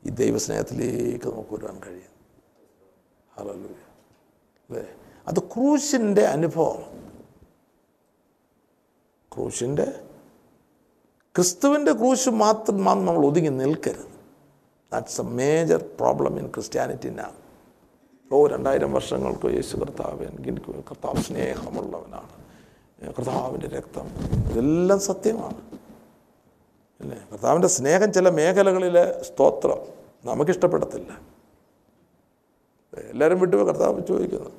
ഈ ദൈവസ്നേഹത്തിലേക്ക് നമുക്ക് വരാൻ കഴിയും ഹാലലുയ അല്ലേ? അത് ക്രൂശിന്റെ അനുഭവം ക്രൂശിന്റെ ക്രിസ്തുവിന്റെ ക്രൂശ് മാത്രം നമ്മൾ ഒതുങ്ങി നിൽക്കരുത്. That's a major problem in Christianity നാ ഓ രണ്ടായിരം വർഷങ്ങൾക്ക് യേശു കർത്താവ് എനിക്ക് കർത്താവ് സ്നേഹമുള്ളവനാണ്. കർത്താവിന്റെ രക്തം. ഇതെല്ലാം സത്യമാണ്. അല്ലേ? കർത്താവിന്റെ സ്നേഹം ചില മേഖലകളിലെ സ്തോത്രം നമുക്കിഷ്ടപ്പെടത്തില്ല. എല്ലാവരും വിട്ടു കർത്താവ് ചോദിക്കുന്നു.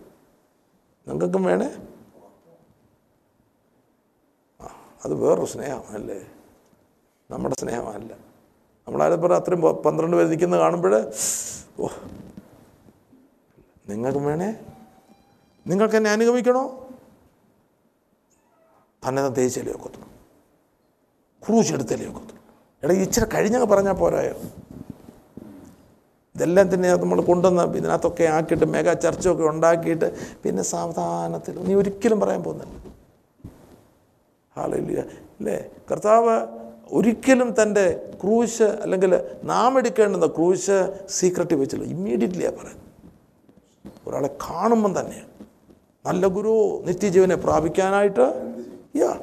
നിങ്ങൾക്കും വേണേ? ആ അത് വേറൊരു സ്നേഹമല്ലേ നമ്മുടെ സ്നേഹമല്ല. നമ്മളാരും പറഞ്ഞാൽ അത്രയും പന്ത്രണ്ട് പേര് നിൽക്കുന്നത് കാണുമ്പോൾ ഓ നിങ്ങൾക്കും വേണേ? നിങ്ങൾക്ക് എന്നെ അനുഗമിക്കണോ? തന്നെ തേച്ചല്ലേ ഒക്കത്തുള്ളൂ ക്രൂശ് എടുത്തല്ലേ ഒക്കത്തുള്ളൂ എടാ ഇച്ചിരി കഴിഞ്ഞങ്ങ് പറഞ്ഞാൽ പോരായോ ഇതെല്ലാം തന്നെ നമ്മൾ കൊണ്ടുവന്ന് ഇതിനകത്തൊക്കെ ആക്കിയിട്ട് മെഗാ ചർച്ചൊക്കെ ഉണ്ടാക്കിയിട്ട് പിന്നെ സാവധാനത്തിൽ നീ ഒരിക്കലും പറയാൻ പോകുന്നില്ല. ആളില്ല അല്ലേ? കർത്താവ് ഒരിക്കലും തന്റെ ക്രൂശ് അല്ലെങ്കിൽ നാം എടുക്കേണ്ടുന്ന ക്രൂശ് സീക്രട്ടിൽ വെച്ചില്ല. ഇമ്മീഡിയറ്റ്ലിയാണ് പറയുന്നത്. ഒരാളെ കാണുമ്പം തന്നെയാണ് നല്ല ഗുരു നിത്യജീവനെ പ്രാപിക്കാനായിട്ട് യാ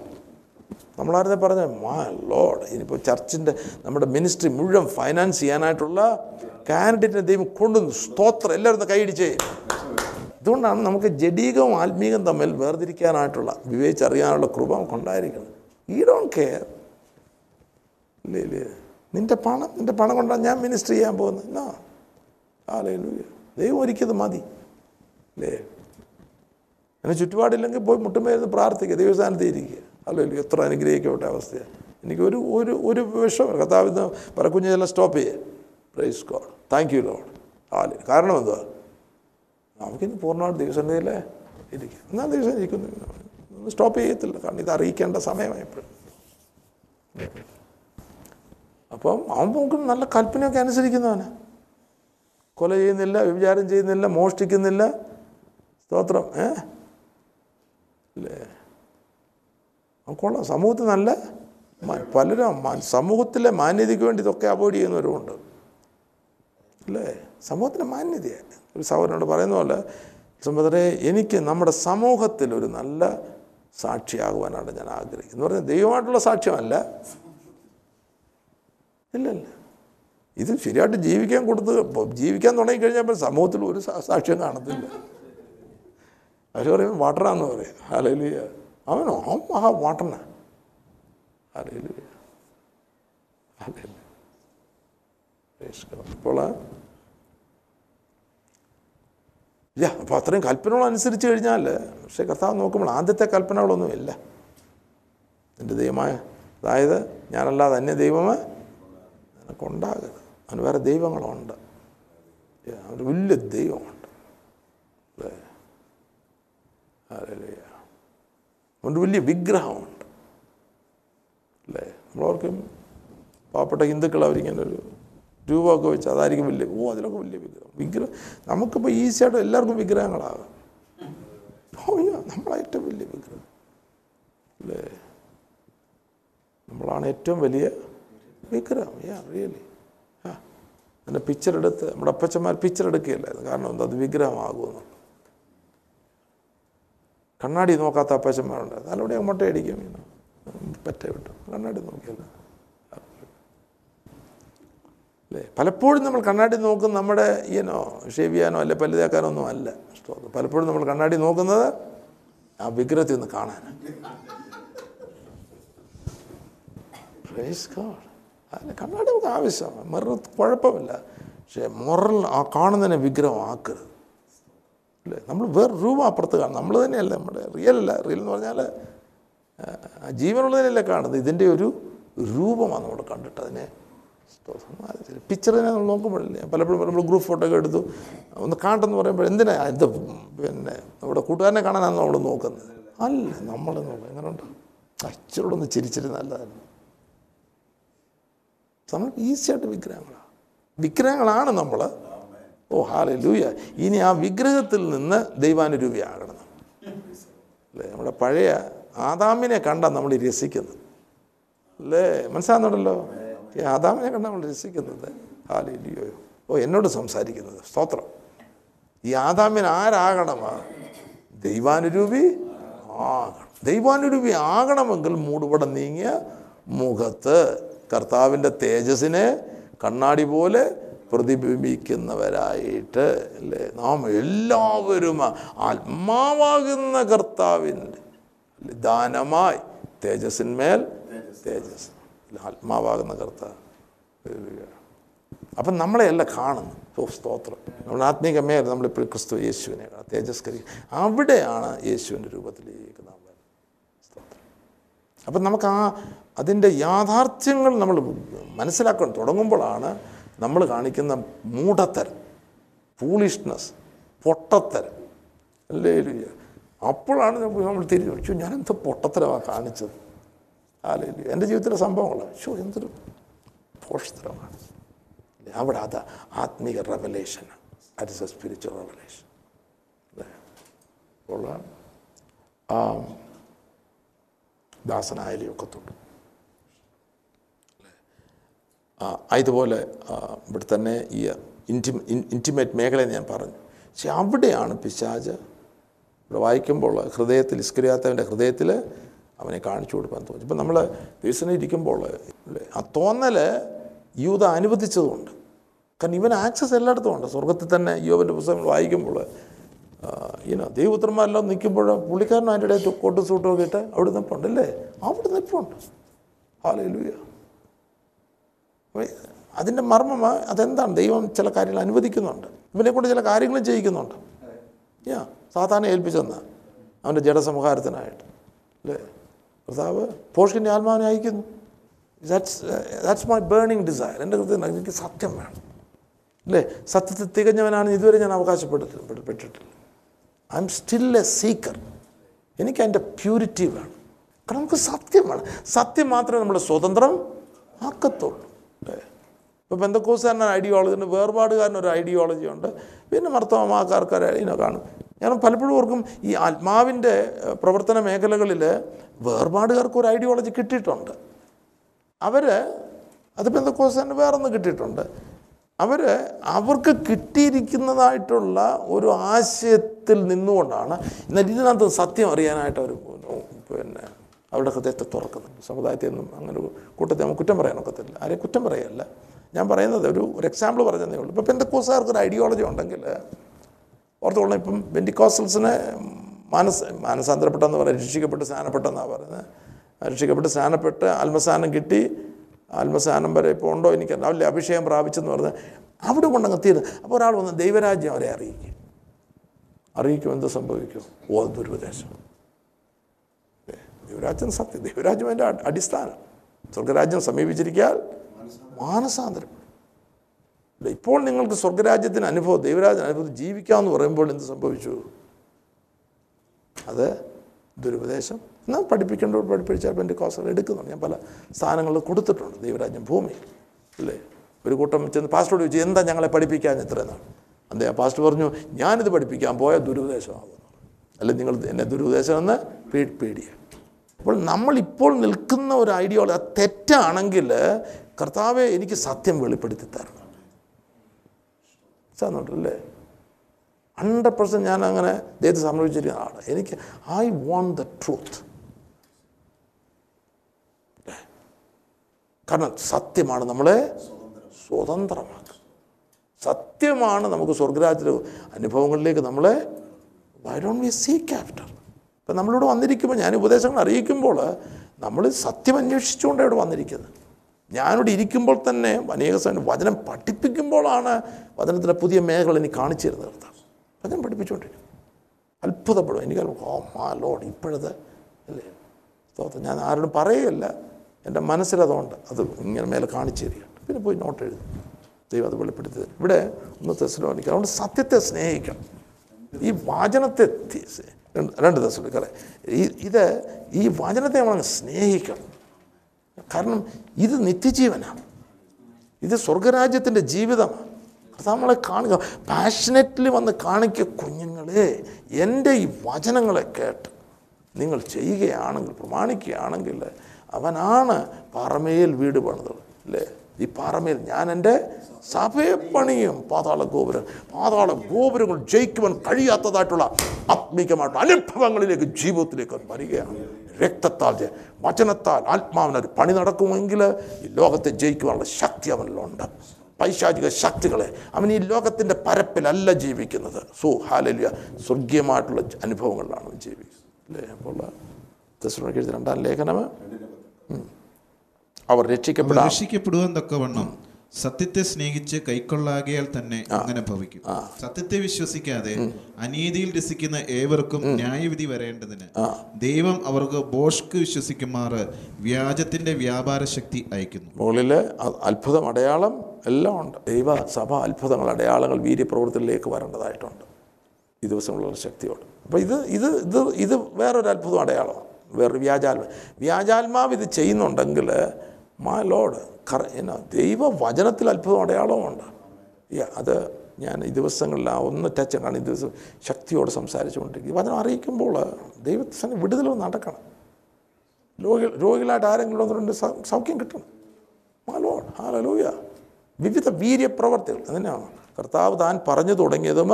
നമ്മളാരതെ പറഞ്ഞ മാ ലോഡ് ഇനിയിപ്പോൾ ചർച്ചിന്റെ നമ്മുടെ മിനിസ്ട്രി മുഴുവൻ ഫൈനാൻസ് ചെയ്യാനായിട്ടുള്ള കാൻഡിഡേറ്റിനെ ദൈവം കൊണ്ടുവന്നു. സ്തോത്രം. എല്ലാവരും കൈയടിച്ചേ. ഇതുകൊണ്ടാണ് നമുക്ക് ജഡീകവും ആത്മീകം തമ്മിൽ വേർതിരിക്കാനായിട്ടുള്ള വിവേചിച്ചറിയാനുള്ള കൃപ നമുക്ക് ഉണ്ടായിരിക്കണം ഈ ഡോൺ കെയർ ഇല്ലേ ഇല്ലേ. നിന്റെ പണം നിന്റെ പണം കൊണ്ടാണ് ഞാൻ മിനിസ്റ്റർ ചെയ്യാൻ പോകുന്നത്. എന്നാ ആലേ ദൈവം ഒരിക്കലും മതി. അല്ലേ എന്നെ ചുറ്റുപാടില്ലെങ്കിൽ പോയി മുട്ടുമേരുന്ന് പ്രാർത്ഥിക്കുക ദൈവസ്ഥാനത്ത് ഇരിക്കുക. അല്ലല്ലോ എത്ര അനുഗ്രഹിക്കപ്പെട്ട അവസ്ഥയാണ് എനിക്ക് ഒരു ഒരു ഒരു വിഷം പല കുഞ്ഞെല്ലാം സ്റ്റോപ്പ് ചെയ്യുക praise God thank you lord all കാരണം എന്തുവാ? നമുക്കിന്ന് പൂർണമായിട്ട് ദൈവസന്നിധിയിലെ ഇരിക്കുക എന്നാൽ ദിവസം ഇരിക്കുന്നു? സ്റ്റോപ്പ് ചെയ്യത്തില്ല. കാരണം ഇത് അറിയിക്കേണ്ട സമയമായപ്പോഴും. അപ്പം അവൻ നമുക്ക് നല്ല കൽപ്പനയൊക്കെ അനുസരിക്കുന്നവന്. കൊല ചെയ്യുന്നില്ല വ്യഭിചാരം ചെയ്യുന്നില്ല മോഷ്ടിക്കുന്നില്ല. സ്തോത്രം ഏ? അല്ലേ? കൊള്ളാം. സമൂഹത്തിൽ നല്ല പലരും സമൂഹത്തിലെ മാന്യതയ്ക്ക് വേണ്ടി ഇതൊക്കെ അവോയ്ഡ് ചെയ്യുന്നവരുമുണ്ട്. അല്ലേ? സമൂഹത്തിന്റെ മാന്യതയാണ് ഒരു സഹോദരനോട് പറയുന്ന പോലെ സഹോദരെ എനിക്ക് നമ്മുടെ സമൂഹത്തിൽ ഒരു നല്ല സാക്ഷിയാകുവാനാണ് ഞാൻ ആഗ്രഹിക്കുന്നത്. എന്ന് പറഞ്ഞാൽ ദൈവമായിട്ടുള്ള സാക്ഷ്യമല്ല. ഇല്ലല്ല. ഇത് ശരിയായിട്ട് ജീവിക്കാൻ കൊടുത്ത് ജീവിക്കാൻ തുടങ്ങിക്കഴിഞ്ഞപ്പോൾ സമൂഹത്തിൽ ഒരു സാക്ഷ്യം കാണത്തില്ല. അവർ പറയും വാട്ടറാന്ന് പറയും ഹാലലിയ അവനോ? അവൻ മഹാ വാട്ടനാ ഹാലലിയ അപ്പോൾ ഇല്ല അപ്പോൾ അത്രയും കൽപ്പനകൾ അനുസരിച്ച് കഴിഞ്ഞാൽ പക്ഷേ കർത്താവ് നോക്കുമ്പോൾ ആദ്യത്തെ കൽപ്പനകളൊന്നും ഇല്ല. എന്റെ ദൈവമായ അതായത് ഞാനല്ലാതെ അന്യ ദൈവമേ നിനക്കുണ്ടാകരുത്. അവന് വേറെ ദൈവങ്ങളുണ്ട്. അവന് വലിയ ദൈവമുണ്ട്. അല്ലേ? ഹല്ലേലൂയ. അതുകൊണ്ട് വലിയ വിഗ്രഹമുണ്ട്. അല്ലേ? നമ്മളോർക്കും പാവപ്പെട്ട ഹിന്ദുക്കൾ അവരിങ്ങനെ ഒരു രൂപമൊക്കെ വെച്ച് അതായിരിക്കും വലിയ ഓ അതിലൊക്കെ വലിയ വിഗ്രഹം. വിഗ്രഹം നമുക്കിപ്പോൾ ഈസിയായിട്ട് എല്ലാവർക്കും വിഗ്രഹങ്ങളാകാം. ഏറ്റവും വലിയ വിഗ്രഹം. അല്ലേ? നമ്മളാണ് ഏറ്റവും വലിയ വിഗ്രഹം. Yeah really. ആ അതിന്റെ പിക്ചർ എടുത്ത് നമ്മുടെ അപ്പച്ചന്മാർ പിക്ചർ എടുക്കുകയല്ലായിരുന്നു. കാരണം എന്താ അത് വിഗ്രഹമാകുമെന്ന്. കണ്ണാടി നോക്കാത്ത അപ്പച്ചന്മാരുണ്ട്. അതിലൂടെ മുട്ടയടിക്കും. പറ്റ വിട്ടു. കണ്ണാടി നോക്കിയല്ല. അല്ലേ? പലപ്പോഴും നമ്മൾ കണ്ണാടി നോക്കും നമ്മുടെ ഈനോ ഷേവ് ചെയ്യാനോ അല്ലെ പല്ലുതേക്കാനോ ഒന്നും അല്ല. ഇഷ്ടമാണ് പലപ്പോഴും നമ്മൾ കണ്ണാടി നോക്കുന്നത് ആ വിഗ്രഹത്തിൽ നിന്ന് ഗോഡ് അതിന് കണ്ണാടി നമുക്ക് ആവശ്യമാണ്. മിറർ കുഴപ്പമില്ല. പക്ഷേ മുറൽ ആ കാണുന്നതിനെ വിഗ്രഹമാക്കരുത്. അല്ലേ നമ്മൾ വേറെ രൂപ അപ്പുറത്ത് കാണും. നമ്മൾ തന്നെയല്ല നമ്മുടെ റിയൽ അല്ല. റിയൽ എന്ന് പറഞ്ഞാൽ ജീവനുള്ളതിനല്ലേ കാണുന്നത്. ഇതിന്റെ ഒരു രൂപമാണ് നമ്മൾ കണ്ടിട്ട് അതിനെ പിക്ചറിനെ നമ്മൾ നോക്കുമ്പോഴല്ലേ. പലപ്പോഴും നമ്മൾ ഗ്രൂപ്പ് ഫോട്ടോ ഒക്കെ എടുത്തു. ഒന്ന് കാണട്ടെന്ന് പറയുമ്പോൾ എന്തിനാ? ഇത് പിന്നെ നമ്മുടെ കൂട്ടുകാരനെ കാണാനാണ് നമ്മൾ നോക്കുന്നത്. അല്ല നമ്മൾ നോക്കുക എങ്ങനെയുണ്ട് അച്ഛനോട് ഒന്ന് ചിരിച്ചിട്ട് നല്ലതല്ല. നമ്മൾ ഈസിയായിട്ട് വിഗ്രഹങ്ങളാണ് വിഗ്രഹങ്ങളാണ് നമ്മൾ ഓ ഹാലെ ലൂയ ഇനി ആ വിഗ്രഹത്തിൽ നിന്ന് ദൈവാനുരൂപിയാകണം. അല്ലേ? നമ്മുടെ പഴയ ആദാമിനെ കണ്ട നമ്മൾ രസിക്കുന്നത്. അല്ലേ? മനസ്സിലാകുന്നുണ്ടല്ലോ ഈ ആദാമിനെ കണ്ട നമ്മൾ രസിക്കുന്നത്. ഹാലെ ലൂയോ ഓ എന്നോട് സംസാരിക്കുന്നത്. സ്തോത്രം. ഈ ആദാമിന് ആരാകണമാ? ദൈവാനുരൂപി ആകണം. ദൈവാനുരൂപി ആകണമെങ്കിൽ മൂടുപടം നീങ്ങിയ മുഖത്ത് കർത്താവിന്റെ തേജസ്സിനെ കണ്ണാടി പോലെ പ്രതിബിംബിക്കുന്നവരായിട്ട് അല്ലേ? നാം എല്ലാവരും ആത്മാവാകുന്ന കർത്താവിന്റെ ദാനമായി. തേജസ്സിന്മേൽ തേജസ്. ആത്മാവാകുന്ന കർത്താവ്. അപ്പം നമ്മളെയല്ല കാണുന്നു ഓ സ്തോത്രം. നമ്മുടെ ആത്മീക മേൽ നമ്മളിപ്പോൾ ക്രിസ്തു യേശുവിനെ തേജസ്കരി അവിടെയാണ് യേശുവിന്റെ രൂപത്തിലേക്ക് നാം സ്തോത്രം. അപ്പം നമുക്ക് ആ അതിന്റെ യാഥാർത്ഥ്യങ്ങൾ നമ്മൾ മനസ്സിലാക്കാൻ തുടങ്ങുമ്പോഴാണ് നമ്മൾ കാണിക്കുന്ന മൂഢത്തരം ഫൂളിഷ്നെസ് പൊട്ടത്തരം. അല്ലേ അപ്പോഴാണ് നമ്മൾ തിരിച്ചു വെച്ചു ഞാൻ എന്ത് പൊട്ടത്തരമാണ് കാണിച്ചത്? ലുയ്യ. എന്റെ ജീവിതത്തിലെ സംഭവങ്ങളാണ് ഷോ എന്തൊരു പോഷത്തരമാണ്. അവിടെ അത് ആത്മീയ it is a spiritual revelation അപ്പോൾ ആ. ദാസനായാലും ഒക്കെ ആ, ഇതുപോലെ ഇവിടെ തന്നെ ഈ ഇന്റിമേ ഇന്റിമേറ്റ് മേഖല ഞാൻ പറഞ്ഞു. പക്ഷെ അവിടെയാണ് പിശാജ് ഇവിടെ വായിക്കുമ്പോൾ ഹൃദയത്തിൽ ഇസ്കരിയാത്തവന്റെ ഹൃദയത്തിൽ അവനെ കാണിച്ചു കൊടുക്കാൻ തോന്നി ഇപ്പം നമ്മൾ ദിവസം ഇരിക്കുമ്പോൾ ആ തോന്നൽ യൂത അനുവദിച്ചതുകൊണ്ട് കാരണം ഇവൻ ആക്സസ് എല്ലായിടത്തും ഉണ്ട്. സ്വർഗത്തിൽ തന്നെ യോവന്റെ പുസ്തകങ്ങൾ വായിക്കുമ്പോൾ ഇനോ ദൈവപുത്രന്മാരെല്ലാം നിൽക്കുമ്പോൾ പുള്ളിക്കാരനും അതിന്റെ ഇടയിൽ കോട്ടും സൂട്ടും ഒക്കെ ഇട്ട് അവിടെ നിപ്പുണ്ട് അല്ലേ? അവിടെ നിൽപ്പുണ്ട്. ഹാലൂയ അതിന്റെ മർമ്മം അതെന്താണ്? ദൈവം ചില കാര്യങ്ങൾ അനുവദിക്കുന്നുണ്ട്. ഇവനെ കൊണ്ട് ചില കാര്യങ്ങൾ ചെയ്യിക്കുന്നുണ്ട്. യാ സാധാരണ ഏൽപ്പിച്ചെന്ന അവന്റെ ജഡസംഹാരത്തിനായിട്ട്. അല്ലേ? കർത്താവ് പോഷ്കിന്റെ ആത്മാവിനെ അയക്കുന്നു. That's that's my burning desire എന്റെ കൃത്യം എനിക്ക് സത്യം വേണം. അല്ലേ? സത്യത്തിൽ തികഞ്ഞവനാണ് ഇതുവരെ ഞാൻ അവകാശപ്പെട്ടിട്ടില്ല. പെട്ടിട്ടില്ല I M still a seeker എനിക്ക് അതിന്റെ പ്യൂരിറ്റി വേണം. കാരണം നമുക്ക് സത്യം വേണം. സത്യം മാത്രമേ നമ്മുടെ സ്വതന്ത്രം ആക്കത്തുള്ളൂ. അല്ലേ ഇപ്പോൾ ബന്ധക്കോസുകാരൻ ഐഡിയോളജി ഉണ്ട് വേർപാടുകാരൻ ഒരു ഐഡിയോളജി ഉണ്ട്. പിന്നെ മർത്തമാക്കാർക്ക് ഇതിനെ കാണും. ഞാൻ പലപ്പോഴും ഓർക്കും ഈ ആത്മാവിന്റെ പ്രവർത്തന മേഖലകളിൽ വേർപാടുകാർക്ക് ഒരു ഐഡിയോളജി കിട്ടിയിട്ടുണ്ട്. അവർ അത് ബന്ധക്കോസുകാരന് വേറൊന്ന് കിട്ടിയിട്ടുണ്ട്. അവർ അവർക്ക് കിട്ടിയിരിക്കുന്നതായിട്ടുള്ള ഒരു ആശയത്തിൽ നിന്നുകൊണ്ടാണ്. എന്നാൽ ഇതിനകത്ത് സത്യം അറിയാനായിട്ട് അവർ പിന്നെ അവരുടെ ഹൃദയത്തെ തുറക്കുന്നു. സമുദായത്തിൽ നിന്നും അങ്ങനെ ഒരു കൂട്ടത്തെ നമുക്ക് കുറ്റം പറയാൻ ഒക്കത്തില്ല. ആരെയും കുറ്റം പറയല്ല. ഞാൻ പറയുന്നത് ഒരു ഒരു എക്സാമ്പിൾ പറഞ്ഞതേ ഉള്ളൂ. ഇപ്പോൾ പെന്തക്കോസുകാർക്ക് ഒരു ഐഡിയോളജി ഉണ്ടെങ്കിൽ ഓർത്തുകൊള്ളണം ഇപ്പം ബെൻഡിക്കോസൽസിനെ മാനസ മാനസാന്തരപ്പെട്ടെന്ന് പറയുന്നത് രക്ഷിക്കപ്പെട്ട് സ്നാനപ്പെട്ടെന്നാണ് പറയുന്നത്. രക്ഷിക്കപ്പെട്ട് സ്നാനപ്പെട്ട് ആത്മസ്ഥാനം കിട്ടി. ആത്മസ്ഥാനം വരെ ഇപ്പോൾ ഉണ്ടോ എനിക്ക് രാവിലെ അഭിഷേകം പ്രാപിച്ചെന്ന് പറഞ്ഞ് അവിടെ കൊണ്ടങ്ങ് തീരുന്നു അപ്പോൾ ഒരാൾ വന്ന് ദൈവരാജ്യം അവരെ അറിയിക്കും. അറിയിക്കും എന്ത് സംഭവിക്കും? ഓ ദുരുപദേശം ദൈവരാജ്യം സത്യം ദൈവരാജ്യം അ- അടിസ്ഥാനം. സ്വർഗരാജ്യം സമീപിച്ചിരിക്കാൻ മാനസാന്തരം. ഇപ്പോൾ നിങ്ങൾക്ക് സ്വർഗരാജ്യത്തിന് അനുഭവം ദൈവരാജ്യ അനുഭവം ജീവിക്കാമെന്ന് പറയുമ്പോൾ എന്ത് സംഭവിച്ചു? അത് ദുരുപദേശം. എന്നാൽ പഠിപ്പിക്കേണ്ടവർ പഠിപ്പിച്ചാൽ എന്റെ കോസുകൾ എടുക്കുന്നുണ്ട്. ഞാൻ പല സ്ഥാനങ്ങളിൽ കൊടുത്തിട്ടുണ്ട് ദൈവരാജ്യം ഭൂമി അല്ലേ? ഒരു കൂട്ടം ചെന്ന് പാസ്റ്റോട് ചോദിച്ചു എന്താ ഞങ്ങളെ പഠിപ്പിക്കാൻ ഇത്ര അതെ ആ പാസ്റ്റർ പറഞ്ഞു ഞാനിത് പഠിപ്പിക്കാൻ പോയ ദുരുപദേശമാകുന്നു അല്ലെ നിങ്ങൾ എന്നെ ദുരുപദേശം എന്ന് പേ പേടിയ. അപ്പോൾ നമ്മളിപ്പോൾ നിൽക്കുന്ന ഒരു ഐഡിയോളജി അത് തെറ്റാണെങ്കിൽ കർത്താവെ എനിക്ക് സത്യം വെളിപ്പെടുത്തി തരണം. സാറിനുണ്ടല്ലേ? ഹൺഡ്രഡ് പെർസെന്റ് ഞാൻ അങ്ങനെ ദൈവത്തെ സംരക്ഷിച്ചിരിക്കുന്ന ആളാണ് എനിക്ക് ഐ വോണ്ട് ദ ട്രൂത്ത് കാരണം സത്യമാണ് നമ്മളെ സ്വതന്ത്രമാക്കുക. സത്യമാണ് നമുക്ക് സ്വർഗരാജ്യ അനുഭവങ്ങളിലേക്ക് നമ്മളെ why don't we seek after ഇപ്പം നമ്മളിവിടെ വന്നിരിക്കുമ്പോൾ ഞാൻ ഉപദേശങ്ങൾ അറിയിക്കുമ്പോൾ നമ്മൾ സത്യം അന്വേഷിച്ചുകൊണ്ട് ഇവിടെ വന്നിരിക്കുന്നത്. ഞാനിവിടെ ഇരിക്കുമ്പോൾ തന്നെ അനേക സമയം വചനം പഠിപ്പിക്കുമ്പോഴാണ് വചനത്തിന്റെ പുതിയ മേഖല എനിക്ക് കാണിച്ചു തരുന്നത് കർത്താവ്. വചനം പഠിപ്പിച്ചുകൊണ്ടിരിക്കും അത്ഭുതപ്പെടും. എനിക്ക് ഓ മാ ലോഡ് ഇപ്പോഴത് അല്ലേ? സ്തോത്രം. ഞാൻ ആരോടും പറയുകയല്ല. എന്റെ മനസ്സിലതുകൊണ്ട് അത് ഇങ്ങനെ മേലെ കാണിച്ചു തരികയാണ്. പിന്നെ പോയി നോട്ട് എഴുതും. ദൈവം അത് വെളിപ്പെടുത്തി തരും. ഇവിടെ ഒന്ന് തെസ്ലോനിക്കുക അതുകൊണ്ട് സത്യത്തെ സ്നേഹിക്കണം. ഈ വാചനത്തെ രണ്ട് രണ്ട് തെസ്ലോനിക്കറെ ഈ ഇത് ഈ വചനത്തെ നമ്മളങ്ങ് സ്നേഹിക്കണം. കാരണം ഇത് നിത്യജീവനാണ്. ഇത് സ്വർഗരാജ്യത്തിന്റെ ജീവിതമാണ്. നമ്മളെ കാണുക. പാഷനറ്റ്ലി വന്ന് കാണിക്ക കുഞ്ഞുങ്ങളെ എന്റെ ഈ വചനങ്ങളെ കേട്ട് നിങ്ങൾ ചെയ്യുകയാണെങ്കിൽ പ്രമാണിക്കുകയാണെങ്കിൽ അവനാണ് പാറമേൽ വീട് പണിതത് അല്ലേ? ഈ പാറമേൽ ഞാൻ എന്റെ സഭയെ പണിയും പാതാള ഗോപുരം പാതാള ഗോപുരങ്ങൾ ജയിക്കുവാൻ കഴിയാത്തതായിട്ടുള്ള ആത്മീകമായിട്ടുള്ള അനുഭവങ്ങളിലേക്ക് ജീവിതത്തിലേക്ക് വരികയാണ്. രക്തത്താൽ വചനത്താൽ ആത്മാവിനൊരു പണി നടക്കുമെങ്കിൽ ഈ ലോകത്തെ ജയിക്കുവാനുള്ള ശക്തി അവനിലുണ്ട്. പൈശാചിക ശക്തികളെ അവൻ ഈ ലോകത്തിന്റെ പരപ്പിലല്ല ജീവിക്കുന്നത്. സോ ഹാലലിയ. സ്വർഗീയമായിട്ടുള്ള അനുഭവങ്ങളിലാണ് അവൻ ജീവിക്കുന്നത്. അല്ലേ? അപ്പോൾ രണ്ടാം ലേഖനം. അവർ അവർ രക്ഷിക്കപ്പെടുക രക്ഷിക്കപ്പെടുവാൻ തക്കവണ്ണം സത്യത്തെ സ്നേഹിച്ച് കൈക്കൊള്ളാകിയാൽ തന്നെ അങ്ങനെ ഭവിക്കും. സത്യത്തെ വിശ്വസിക്കാതെ അനീതിയിൽ രസിക്കുന്ന ഏവർക്കും ന്യായവിധി വരേണ്ടതിന് ദൈവം അവർക്ക് ബോഷ്ക്ക് വിശ്വസിക്കുമാറ് വ്യാജത്തിന്റെ വ്യാപാര ശക്തി അയക്കുന്നു മുകളിൽ അ- അത്ഭുതം അടയാളം എല്ലാം ഉണ്ട്. ദൈവ സഭ അത്ഭുതങ്ങൾ അടയാളങ്ങൾ വീര്യപ്രവൃത്തിയിലേക്ക് വരേണ്ടതായിട്ടുണ്ട്. ഈ ദിവസമുള്ള ശക്തിയോട്. അപ്പോൾ ഇത് ഇത് ഇത് ഇത് വേറൊരു അത്ഭുതം അടയാളമാണ്. വേറൊരു വ്യാജാത്മ വ്യാജാത്മാവ് ഇത് ചെയ്യുന്നുണ്ടെങ്കിൽ മാ ലോഡ് എന്നാ ദൈവ വചനത്തിൽ അത്ഭുതം അടയാളമുണ്ട് അത് ഞാൻ ഈ ദിവസങ്ങളിൽ ആ ഒന്ന് ടച്ച് കാണും ഈ ദിവസം ശക്തിയോട് സംസാരിച്ചുകൊണ്ടിരിക്കും. വചനം അറിയിക്കുമ്പോൾ ദൈവത്തിന് വിടുതൽ നടക്കണം. രോഗി രോഗികളായിട്ട് ആരെങ്കിലും വന്നിട്ടുണ്ട് സൗഖ്യം കിട്ടണം ആ ലൂയ വിവിധ വീര്യപ്രവർത്തികൾ അതിനാണ്. കർത്താവ് താൻ പറഞ്ഞു തുടങ്ങിയതും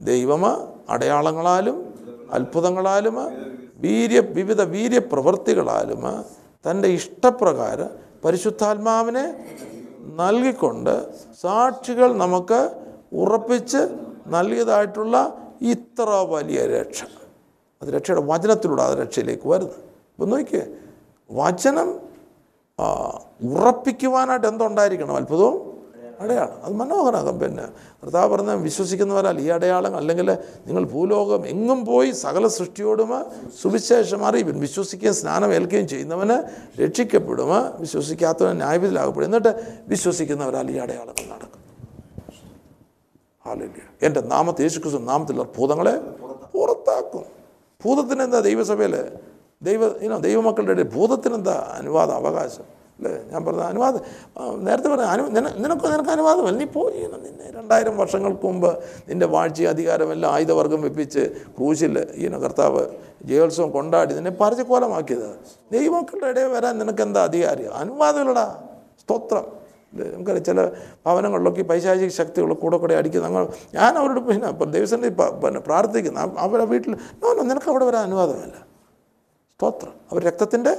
ദൈവം അടയാളങ്ങളാലും അത്ഭുതങ്ങളാലും വീര്യ വിവിധ വീര്യപ്രവർത്തികളാലും തന്റെ ഇഷ്ടപ്രകാരം പരിശുദ്ധാത്മാവിനെ നൽകിക്കൊണ്ട് സാക്ഷികൾ നമുക്ക് ഉറപ്പിച്ച് നൽകിയതായിട്ടുള്ള ഇത്ര വലിയ രക്ഷ. അത് രക്ഷയുടെ വചനത്തിലൂടെ ആ രക്ഷയിലേക്ക് വരുന്നത് ഇപ്പം നോക്കിയേ വചനം ഉറപ്പിക്കുവാനായിട്ട് എന്തുണ്ടായിരിക്കണം? അത്ഭുതവും അടയാളം. അത് മനോഹരം പിന്നെ കർത്താവ് പറഞ്ഞ വിശ്വസിക്കുന്നവരാൽ ഈ അടയാളം അല്ലെങ്കിൽ നിങ്ങൾ ഭൂലോകം എങ്ങും പോയി സകല സൃഷ്ടിയോടും സുവിശേഷം അറിയിപ്പിൻ. വിശ്വസിക്കുകയും സ്നാനം ഏൽക്കുകയും ചെയ്യുന്നവന് രക്ഷിക്കപ്പെടും. വിശ്വസിക്കാത്തവന് ന്യായവിധിയിലാകപ്പെടും. എന്നിട്ട് വിശ്വസിക്കുന്നവരാൽ ഈ അടയാളങ്ങൾ നടക്കും. ഹാലല്യ എന്റെ നാമത്തെ യേശുക്രിസ്തു നാമത്തിലുള്ള ഭൂതങ്ങളെ പുറത്താക്കും. ഭൂതത്തിന് എന്താ ദൈവസഭയിൽ ദൈവ ദൈവമക്കളുടെ ഭൂതത്തിനെന്താ അനുവാദ അവകാശം? അല്ലേ ഞാൻ പറഞ്ഞ അനുവാദം നേരത്തെ പറഞ്ഞ അനു നിന- നിനക്ക് നിനക്ക് അനുവാദമല്ല. നീ പോയി നിന്നെ രണ്ടായിരം വർഷങ്ങൾക്ക് മുമ്പ് നിന്റെ വാഴ്ച അധികാരമെല്ലാം ആയുധവർഗം വെപ്പിച്ച് ക്രൂശിൽ ഈ കർത്താവ് ജയോത്സവം കൊണ്ടാടി നിന്നെ പരചക്കോലമാക്കിയത് ദൈവമക്കളുടെ ഇടയിൽ വരാൻ നിനക്ക് എന്താ അധികാരം? അനുവാദമില്ലടാ. സ്തോത്രം. നമുക്കറിയാം ചില ഭവനങ്ങളിലൊക്കെ പൈശാചിക ശക്തികൾ കൂടെ കൂടെ അടിക്കുന്ന അങ്ങനെ ഞാൻ അവരോട് പിന്നെ അപ്പം ദൈവസേന പിന്നെ പ്രാർത്ഥിക്കുന്നു. അവരെ വീട്ടിൽ നോ നോ നിനക്ക് അവിടെ വരാൻ അനുവാദമല്ല. സ്തോത്രം. അവർ രക്തത്തിന്റെ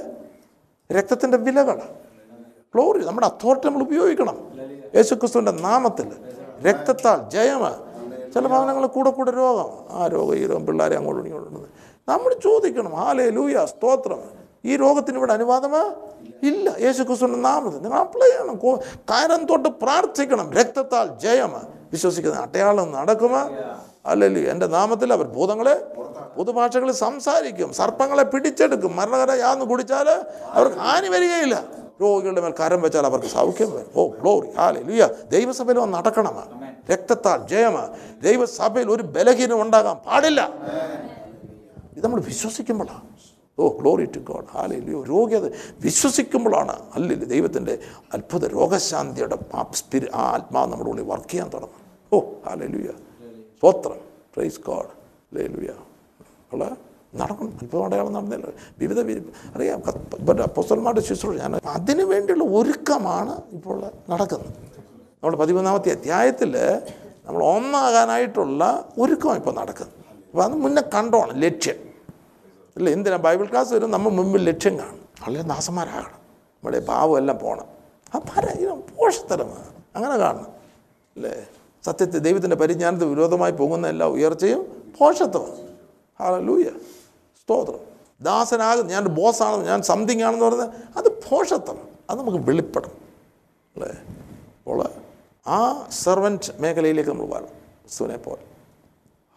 രക്തത്തിന്റെ വിലകൾ ഗ്ലോറി നമ്മുടെ അതോറിറ്റി നമ്മൾ ഉപയോഗിക്കണം. യേശുക്രിസ്തുവിന്റെ നാമത്തിൽ. രക്തത്താൽ ജയമ. ചില ഭവനങ്ങൾ കൂടെ കൂടെ രോഗം. ആ രോഗം ഈ രോഗം പിള്ളേരെ അങ്ങോട്ടും ഇങ്ങോട്ടുണ്ട് നമ്മൾ ചോദിക്കണം ഹാലേ ലൂയ സ്തോത്രം. ഈ രോഗത്തിന് ഇവിടെ അനുവാദമാ? ഇല്ല. യേശു ക്രിസ്തുവിന്റെ നാമത്തിൽ. നിങ്ങൾ അപ്ലൈ ചെയ്യണം. കാരം തൊട്ട് പ്രാർത്ഥിക്കണം. രക്തത്താൽ ജയമ. വിശ്വസിക്കുന്ന അടയാളം നടക്കുമോ. അല്ലല്ലോ എന്റെ നാമത്തിൽ അവർ ഭൂതങ്ങളെ പുതുഭാഷകളിൽ സംസാരിക്കും. സർപ്പങ്ങളെ പിടിച്ചെടുക്കും. മരണകര യാന്ന് കുടിച്ചാൽ അവർക്ക് ഹാനി വരികയില്ല. രോഗികളുടെ മേൽ കരം വെച്ചാൽ അവർക്ക് സൗഖ്യം വരും. ഓ ഗ്ലോറി ഹാലെ ലുയ്യ ദൈവസഭയിൽ വന്ന് നടക്കണമാണ് രക്തത്താൽ ജയമാണ് ദൈവസഭയിൽ ഒരു ബലഹീനം ഉണ്ടാകാൻ പാടില്ല. ഇത് നമ്മൾ വിശ്വസിക്കുമ്പോഴാണ്. ഓ ഗ്ലോറി ടു ഗോഡ് ഹാലയില്ലയോ രോഗി അത് വിശ്വസിക്കുമ്പോഴാണ്. അല്ലില്ല ദൈവത്തിന്റെ അത്ഭുത രോഗശാന്തിയുടെ ആ സ്പിരി ആ ആത്മാവ് നമ്മുടെ ഉള്ളിൽ വർക്ക് ചെയ്യാൻ തുടങ്ങും. ഓ ഹാലയിലുയ സ്വത്രം പ്രൈസ് ഗോഡ് ലേലുയ ഉള്ള നടക്കണം അല്പം അടയാളം നടന്നില്ല. വിവിധ അറിയാം. പുസ്തകന്മാരുടെ ശുശ്രൂഷ. ഞാൻ അതിനു വേണ്ടിയുള്ള ഒരുക്കമാണ് ഇപ്പോൾ നടക്കുന്നത്. നമ്മൾ പതിമൂന്നാമത്തെ അധ്യായത്തിൽ നമ്മൾ ഒന്നാകാനായിട്ടുള്ള ഒരുക്കം ഇപ്പോൾ നടക്കുന്നത്. അപ്പോൾ അത് മുന്നേ കണ്ടോണം ലക്ഷ്യം. അല്ല? എന്തിനാ? ബൈബിൾ ക്ലാസ് വരും നമ്മൾ മുമ്പിൽ ലക്ഷ്യം കാണും വളരെ നാസന്മാരാകണം നമ്മുടെ ഭാവം എല്ലാം പോകണം ആ പരാജയം പോഷത്തരമാണ്. അങ്ങനെ കാണണം. അല്ലേ? സത്യത്തെ ദൈവത്തിന്റെ പരിജ്ഞാനത്തിന് വിരോധമായി പോകുന്ന എല്ലാ ഉയർച്ചയും പോഷത്വമാണ്. ആ ലൂയ സ്തോത്രം. ദാസനാകും ഞാൻ ബോസാണെന്ന് ഞാൻ സംതിങ് ആണെന്ന് പറയുന്നത് അത് ഭോഷത്വം അത് നമുക്ക് വെളിപ്പെടും അല്ലേ? അപ്പോൾ ആ സെർവന്റ് മേഖലയിലേക്ക് നമ്മൾ വരണം. ക്രിസ്തുവിനെ പോലെ.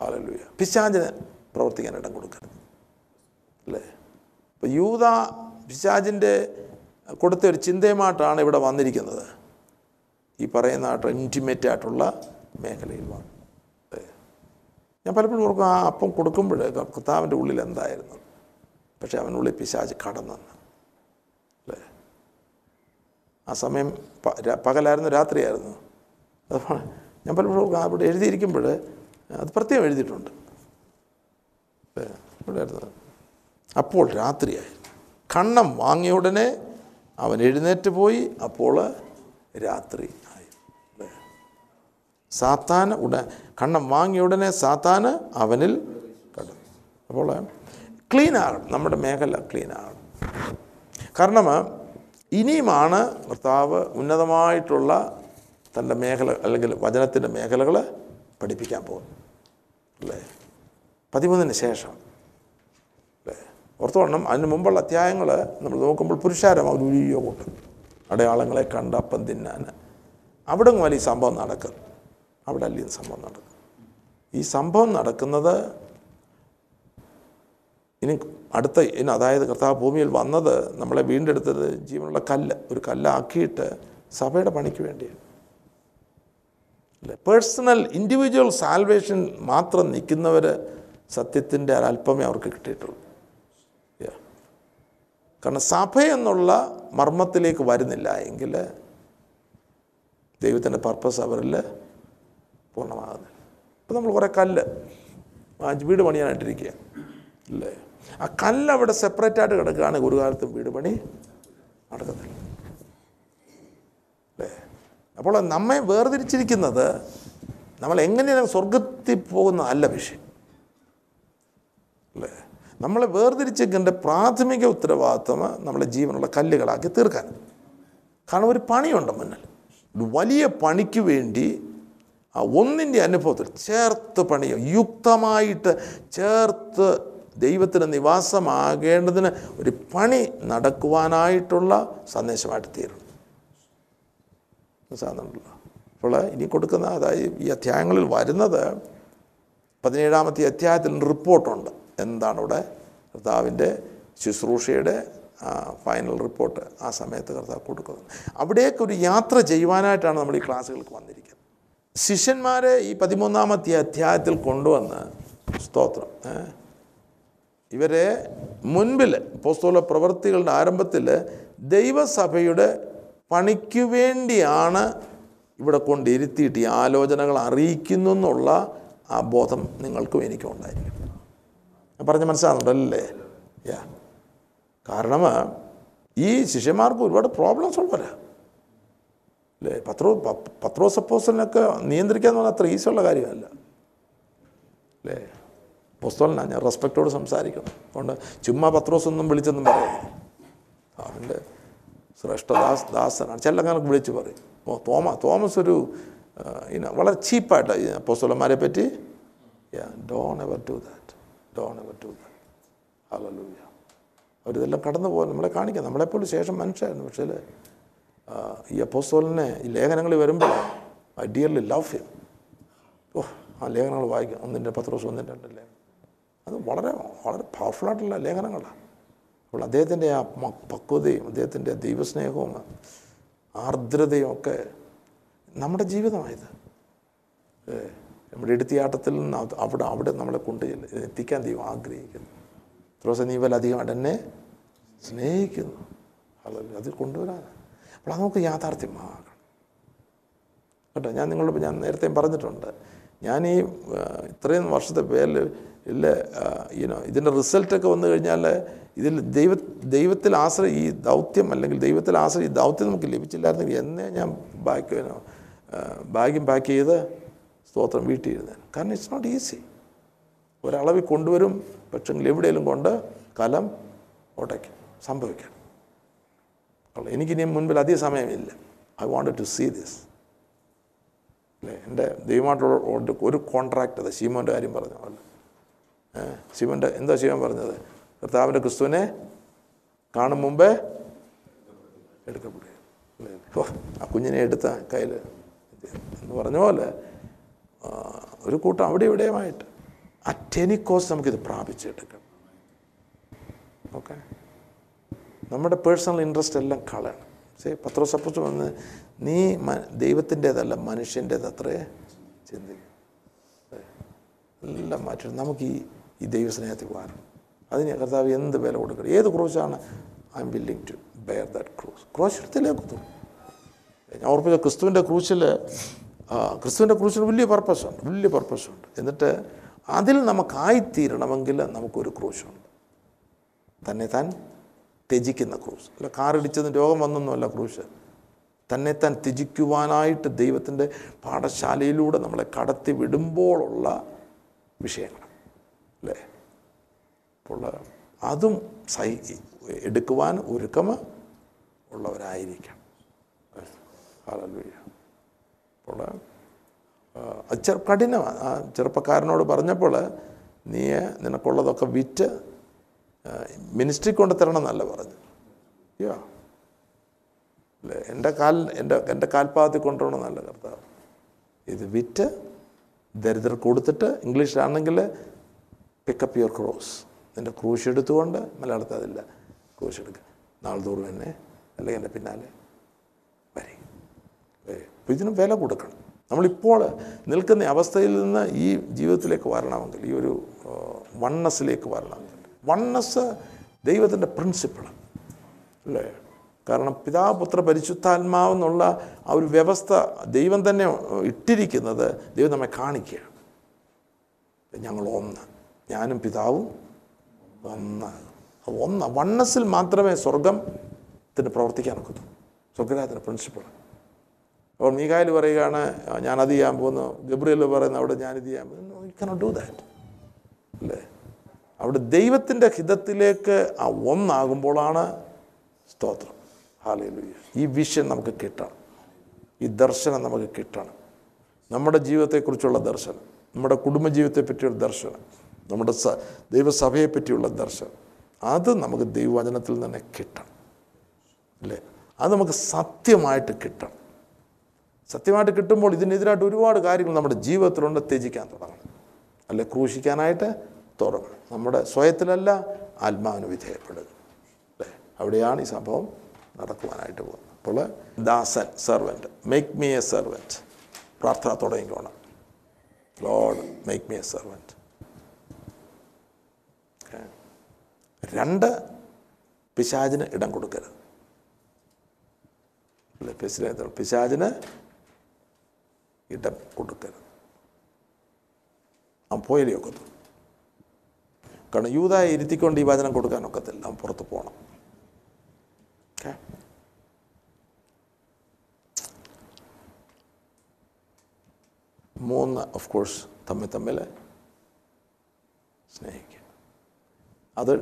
ഹാലലൂയ പിശാചിന് പ്രവർത്തിക്കാൻ ഇടം കൊടുക്കരുത്. അല്ലേ? ഇപ്പോൾ യൂത പിശാചിന്റെ കൊടുത്ത ഒരു ചിന്തയുമായിട്ടാണ് ഇവിടെ വന്നിരിക്കുന്നത്. ഈ പറയുന്ന ഇന്റിമേറ്റ് ആയിട്ടുള്ള മേഖലയിൽ വന്നു? ഞാൻ പലപ്പോഴും ഓർക്കും ആ അപ്പം കൊടുക്കുമ്പോൾ കർത്താവിന്റെ ഉള്ളിൽ എന്തായിരുന്നു? പക്ഷേ അവനുള്ളിൽ പിശാജ് കടന്നെന്ന് അല്ലേ? ആ സമയം പകലായിരുന്നു രാത്രിയായിരുന്നു. അപ്പോൾ ഞാൻ പലപ്പോഴും അവിടെ എഴുതിയിരിക്കുമ്പോൾ അത് പ്രത്യേകം എഴുതിയിട്ടുണ്ട്. അല്ലേ? ഇവിടെയായിരുന്നു അപ്പോൾ രാത്രിയായിരുന്നു. കണ്ണം വാങ്ങിയ ഉടനെ അവൻ എഴുന്നേറ്റ് പോയി അപ്പോൾ രാത്രി? സാത്താന് ഉട കണ്ണം വാങ്ങിയ ഉടനെ സാത്താന് അവനിൽ കടന്നു. അപ്പോൾ ക്ലീൻ ആകണം നമ്മുടെ മേഖല ക്ലീൻ ആകണം കാരണം ഇനിയുമാണ് കർത്താവ് ഉന്നതമായിട്ടുള്ള തന്റെ മേഖല അല്ലെങ്കിൽ വചനത്തിന്റെ മേഖലകൾ പഠിപ്പിക്കാൻ പോകുന്നത്. അല്ലേ? പതിമൂന്നിന് ശേഷം. അല്ലേ? ഓർത്തോണം അതിന് മുമ്പുള്ള അധ്യായങ്ങൾ നമ്മൾ നോക്കുമ്പോൾ പുരുഷാരം അവർ ഉരിയോ കൂട്ടും. അടയാളങ്ങളെ കണ്ട് അപ്പം തിന്നാൻ. അവിടെ വലിയ സംഭവം നടക്കും അവിടെ അല്ല ഇത് സംഭവം നടക്കും ഈ സംഭവം നടക്കുന്നത് ഇനി അടുത്ത ഇനി അതായത് കർത്താവ് ഭൂമിയിൽ വന്നത് നമ്മളെ വീണ്ടെടുത്തത് ജീവനുള്ള കല്ല് ഒരു കല്ലാക്കിയിട്ട് സഭയുടെ പണിക്ക് വേണ്ടിയാണ്. പേഴ്സണൽ ഇൻഡിവിജ്വൽ സാൽവേഷൻ മാത്രം നിൽക്കുന്നവർ സത്യത്തിന്റെ ഒരല്പമേ അവർക്ക് കിട്ടിയിട്ടുള്ളൂ. കാരണം സഭ എന്നുള്ള മർമ്മത്തിലേക്ക് വരുന്നില്ല എങ്കിൽ ദൈവത്തിന്റെ പർപ്പസ് അവരിൽ പൂർണമാകുന്നില്ല ഇപ്പം നമ്മൾ കുറേ കല്ല് വീട് പണിയാനായിട്ടിരിക്കുക. അല്ലേ? ആ കല്ല് അവിടെ സെപ്പറേറ്റ് ആയിട്ട് കിടക്കുകയാണ് ഒരു കാലത്തും വീട് പണി നടക്കത്തില്ല അല്ലേ? അപ്പോൾ നമ്മെ വേർതിരിച്ചിരിക്കുന്നത് നമ്മൾ എങ്ങനെയാണ് സ്വർഗത്തിൽ പോകുന്ന അല്ല വിഷയം. അല്ലേ? നമ്മളെ വേർതിരിച്ചിരിക്കേണ്ട പ്രാഥമിക ഉത്തരവാദിത്വം നമ്മളെ ജീവനുള്ള കല്ലുകളാക്കി തീർക്കാൻ. കാരണം ഒരു പണിയുണ്ട് മുന്നിൽ. ഒരു വലിയ പണിക്ക് വേണ്ടി ആ ഒന്നിന്റെ അനുഭവത്തിൽ ചേർത്ത് പണിയോ യുക്തമായിട്ട് ചേർത്ത് ദൈവത്തിന് നിവാസമാകേണ്ടതിന് ഒരു പണി നടക്കുവാനായിട്ടുള്ള സന്ദേശമായിട്ട് തീരും. സാധനമുള്ള അപ്പോൾ ഇനി കൊടുക്കുന്ന അതായത് ഈ അധ്യായങ്ങളിൽ വരുന്നത് പതിനേഴാമത്തെ അധ്യായത്തിൽ റിപ്പോർട്ടുണ്ട്. എന്താണ് ഇവിടെ കർത്താവിന്റെ ശുശ്രൂഷയുടെ ഫൈനൽ റിപ്പോർട്ട് ആ സമയത്ത് കർത്താവ് കൊടുക്കുന്നത്. അവിടേക്ക് ഒരു യാത്ര ചെയ്യുവാനായിട്ടാണ് നമ്മൾ ഈ ക്ലാസ്സുകൾക്ക് വന്നിരിക്കുന്നത്. ശിഷ്യന്മാരെ ഈ പതിമൂന്നാമത്തെ അധ്യായത്തിൽ കൊണ്ടുവന്ന് സ്തോത്രം ഇവരെ മുൻപിൽ പോസ്തോല പ്രവൃത്തികളുടെ ആരംഭത്തിൽ ദൈവസഭയുടെ പണിക്ക് വേണ്ടിയാണ് ഇവിടെ കൊണ്ടിരുത്തിയിട്ട് ഈ ആലോചനകൾ അറിയിക്കുന്നു എന്നുള്ള ആ ബോധം നിങ്ങൾക്കും എനിക്കും ഉണ്ടായിരിക്കും. ഞാൻ പറഞ്ഞ് മനസ്സിലാകുന്നുണ്ടല്ലേ യാ. കാരണം ഈ ശിഷ്യന്മാർക്ക് ഒരുപാട് പ്രോബ്ലംസ് ഉള്ളവരാ. അല്ലേ പത്രോ പത്രോസ് അപ്പോസ്റ്റലിനൊക്കെ നിയന്ത്രിക്കുക എന്ന് പറഞ്ഞാൽ അത്ര ഈസിയുള്ള കാര്യമല്ല. അല്ലേ പുസ്തകനാണ് ഞാൻ റെസ്പെക്റ്റോട് സംസാരിക്കണം. അതുകൊണ്ട് ചുമ്മാ പത്രോസ് ഒന്നും വിളിച്ചൊന്നും പറയരുത്. അവന്റെ ശ്രേഷ്ഠദാസ് ദാസനാണ്. ചെല്ലക്കാനൊക്കെ വിളിച്ച് പറയും. ഓ തോമ തോമസ് ഒരു ഇന വളരെ ചീപ്പായിട്ട് പുസ്തകന്മാരെ പറ്റി. Don't ever do that don't ever do that hallelujah അവരിതെല്ലാം കടന്നു പോകാൻ നമ്മളെ കാണിക്കാം. നമ്മളെപ്പോലും ശേഷം മനുഷ്യരായിരുന്നു. പക്ഷേ ഈ അപ്പോസ്തോലിനെ ഈ ലേഖനങ്ങൾ വരുമ്പോൾ ഐ ഡിയർലി ലവ് ഹിം. ഓ ആ ലേഖനങ്ങൾ വായിക്കും. ഒന്നിന്റെ പത്ത് ദിവസം ഒന്നിന്റെ രണ്ട് ലേഖനം. അത് വളരെ വളരെ പവർഫുള്ളായിട്ടുള്ള ലേഖനങ്ങളാണ് അപ്പോൾ അദ്ദേഹത്തിന്റെ ആ പക്വതയും അദ്ദേഹത്തിന്റെ ദൈവസ്നേഹവും ആർദ്രതയും ഒക്കെ നമ്മുടെ ജീവിതമായത്. നമ്മുടെ എടുത്തിയാട്ടത്തിൽ നിന്ന് അവിടെ അവിടെ നമ്മളെ കൊണ്ട് എത്തിക്കാൻ ദൈവം ആഗ്രഹിക്കുന്നു. ഇത്ര ദിവസം നീ അധികം എന്നെ സ്നേഹിക്കുന്നു. അത് കൊണ്ടുവരാനാണ്. അപ്പോൾ അത് നമുക്ക് യാഥാർത്ഥ്യമാകണം. കേട്ടോ ഞാൻ നിങ്ങളോട് ഞാൻ നേരത്തെയും പറഞ്ഞിട്ടുണ്ട്. ഞാൻ ഈ ഇത്രയും വർഷത്തെ പേരിൽ ഇല്ല ഈനോ ഇതിന്റെ റിസൾട്ടൊക്കെ വന്നു കഴിഞ്ഞാൽ ഇതിൽ ദൈവ ദൈവത്തിൽ ആശ്രയം ഈ ദൗത്യം അല്ലെങ്കിൽ ദൈവത്തിൽ ആശ്രയം ഈ ദൗത്യം നമുക്ക് ലഭിച്ചില്ലായിരുന്നെങ്കിൽ എന്നെ ഞാൻ ബാക്ക് ബാഗും പാക്ക് ചെയ്ത് സ്തോത്രം വീട്ടിൽ ഇരുന്നേൻ കാരണം ഇറ്റ്സ് നോട്ട് ഈസി ഒരളവിൽ കൊണ്ടുവരും പക്ഷെങ്കിൽ എവിടെയെങ്കിലും കൊണ്ട് കലം ഉടയ്ക്കും സംഭവിക്കാം അപ്പോൾ എനിക്കിനി മുൻപിൽ അധിക സമയമില്ല. I want to see this അല്ലേ? എന്റെ ദൈവമായിട്ടുള്ള ഒരു- കോൺട്രാക്ട് അത് ശീമോന്റെ കാര്യം പറഞ്ഞു. ഏഹ് ശിവന്റെ എന്താ ശിവൻ പറഞ്ഞത്? കർത്താവിന്റെ ക്രിസ്തുവിനെ കാണും മുമ്പേ എടുക്കപ്പെടുക അല്ലേ? ആ കുഞ്ഞിനെ എടുത്ത കയ്യിൽ എന്ന് പറഞ്ഞ പോലെ ഒരു കൂട്ടം അവിടെ ഇവിടെയുമായിട്ട്. ആ ടെനിക്കോസ് നമുക്കിത് പ്രാപിച്ചെടുക്കണം ഓക്കെ നമ്മുടെ പേഴ്സണൽ ഇൻട്രസ്റ്റ് എല്ലാം കളയണം. സേ സപ്പോസ് വന്ന് നീ ദൈവത്തിന്റേതല്ല മനുഷ്യന്റേത് അത്രേ ചിന്തിക്കും. എല്ലാം മാറ്റി നമുക്ക് ഈ ഈ ദൈവസ്നേഹത്തിൽ പോകാനും. അതിന് കർത്താവ് എന്ത് വില കൊടുക്കണം? ഏത് ക്രോസാണ് I'm willing to bear that cross cross എടുത്തില്ലേ തോന്നും ഞാൻ ഓർപ്പിച്ച ക്രിസ്തുവിന്റെ ക്രൂശിൽ ക്രിസ്തുവിന്റെ ക്രൂശിന് വലിയ പർപ്പസുണ്ട് വലിയ പർപ്പസുണ്ട് എന്നിട്ട് അതിൽ നമുക്കായിത്തീരണമെങ്കിൽ നമുക്കൊരു ക്രൂശുണ്ട്. തന്നെ താൻ ത്യജിക്കുന്ന ക്രൂസ് അല്ല കാറിടിച്ചതും രോഗം വന്നൊന്നുമല്ല ക്രൂശ്. തന്നെ താൻ ത്യജിക്കുവാനായിട്ട് ദൈവത്തിന്റെ പാഠശാലയിലൂടെ നമ്മളെ കടത്തി വിടുമ്പോഴുള്ള വിഷയങ്ങൾ. അല്ലേ? അപ്പോൾ അതും സഹി എടുക്കുവാൻ ഒരുക്കമ ഉള്ളവരായിരിക്കണം. ഹല്ലേലൂയ. അപ്പോൾ കഠിനമാണ് ആ ചെറുപ്പക്കാരനോട് പറഞ്ഞപ്പോൾ നീ നിനക്കുള്ളതൊക്കെ വിറ്റ് മിനിസ്ട്രി കൊണ്ട് തരണം എന്നല്ല പറഞ്ഞു യോ അല്ലേ? എന്റെ കാൽ എന്റെ എന്റെ കാൽപാദത്തിൽ നല്ല കർത്താവ്. ഇത് വിറ്റ് ദരിദ്രർ കൊടുത്തിട്ട് ഇംഗ്ലീഷിലാണെങ്കിൽ പിക്കപ്പ് യുവർ ക്രോസ് നിന്റെ ക്രൂശ് എടുത്തുകൊണ്ട് മലയാളത്തിൽ അതില്ല. ക്രൂശ് എടുക്കുക നാളത്തോറും എന്നെ അല്ലെങ്കിൽ എന്റെ പിന്നാലെ വരി. അപ്പോൾ ഇതിന് വില കൊടുക്കണം. നമ്മളിപ്പോൾ നിൽക്കുന്ന അവസ്ഥയിൽ നിന്ന് ഈ ജീവിതത്തിലേക്ക് വരണമെങ്കിൽ ഈ ഒരു വണ്ണസിലേക്ക് വരണമെങ്കിൽ വണ്ണസ് ദൈവത്തിന്റെ പ്രിൻസിപ്പിളാണ് അല്ലേ? കാരണം പിതാപുത്ര പരിശുദ്ധാത്മാവെന്നുള്ള ആ ഒരു വ്യവസ്ഥ ദൈവം തന്നെ ഇട്ടിരിക്കുന്നത് ദൈവം നമ്മെ കാണിക്കുകയാണ്. ഞങ്ങൾ ഒന്ന്. ഞാനും പിതാവും ഒന്ന്. ഒന്ന്. വണ്ണസിൽ മാത്രമേ സ്വർഗത്തിന് പ്രവർത്തിക്കാൻ ഒക്കത്തു സ്വർഗരാജത്തിന്റെ പ്രിൻസിപ്പിൾ അപ്പോൾ മീകായിൽ പറയുകയാണ് ഞാനത് ചെയ്യാൻ പോകുന്നു. ഗബ്രിയൽ പറയുന്നു അവിടെ ഞാനിത് ചെയ്യാൻ പോകുന്നു. യു കനോട്ട് ഡു ദാറ്റ് അല്ലേ? അവിടെ ദൈവത്തിന്റെ ഹിതത്തിലേക്ക് ആ ഒന്നാകുമ്പോഴാണ് സ്തോത്രം. ഹാലയിലൂയ ഈ വിഷൻ നമുക്ക് കിട്ടണം ഈ ദർശനം നമുക്ക് കിട്ടണം. നമ്മുടെ ജീവിതത്തെക്കുറിച്ചുള്ള ദർശനം നമ്മുടെ കുടുംബജീവിതത്തെ പറ്റിയുള്ള ദർശനം നമ്മുടെ സ ദൈവസഭയെ പറ്റിയുള്ള ദർശനം അത് നമുക്ക് ദൈവവചനത്തിൽ തന്നെ കിട്ടണം. അല്ലേ? അത് നമുക്ക് സത്യമായിട്ട് കിട്ടണം. സത്യമായിട്ട് കിട്ടുമ്പോൾ ഇതിനെതിരായിട്ട് ഒരുപാട് കാര്യങ്ങൾ നമ്മുടെ ജീവിതത്തിലുണ്ട്. ത്യജിക്കാൻ തുടങ്ങണം. അല്ലെ? ക്രൂശിക്കാനായിട്ട് തുടങ്ങണം നമ്മുടെ സ്വയത്തിലല്ല ആത്മാവിന് വിധേയപ്പെടുക. അല്ലേ? അവിടെയാണ് ഈ സംഭവം നടക്കുവാനായിട്ട് പോകുന്നത്. അപ്പോൾ ദാസൻ servant make me a servant പ്രാർത്ഥന തുടങ്ങിക്കോണം. Lord make me a servant രണ്ട് പിശാചിന് ഇടം കൊടുക്കരുത്. അല്ലേ? പിശിനെ പിശാചിന് ഇടം കൊടുക്കരുത്. പോയാലേ ഒക്കത്തു കാരണം യൂതായി ഇരുത്തിക്കൊണ്ട് ഈ വചനം കൊടുക്കാനൊക്കത്തില്ല. പുറത്ത് പോകണം ഓക്കെ? മൂന്ന് ഓഫ് കോഴ്സ് തമ്മിൽ തമ്മിൽ സ്നേഹിക്കുക. അത്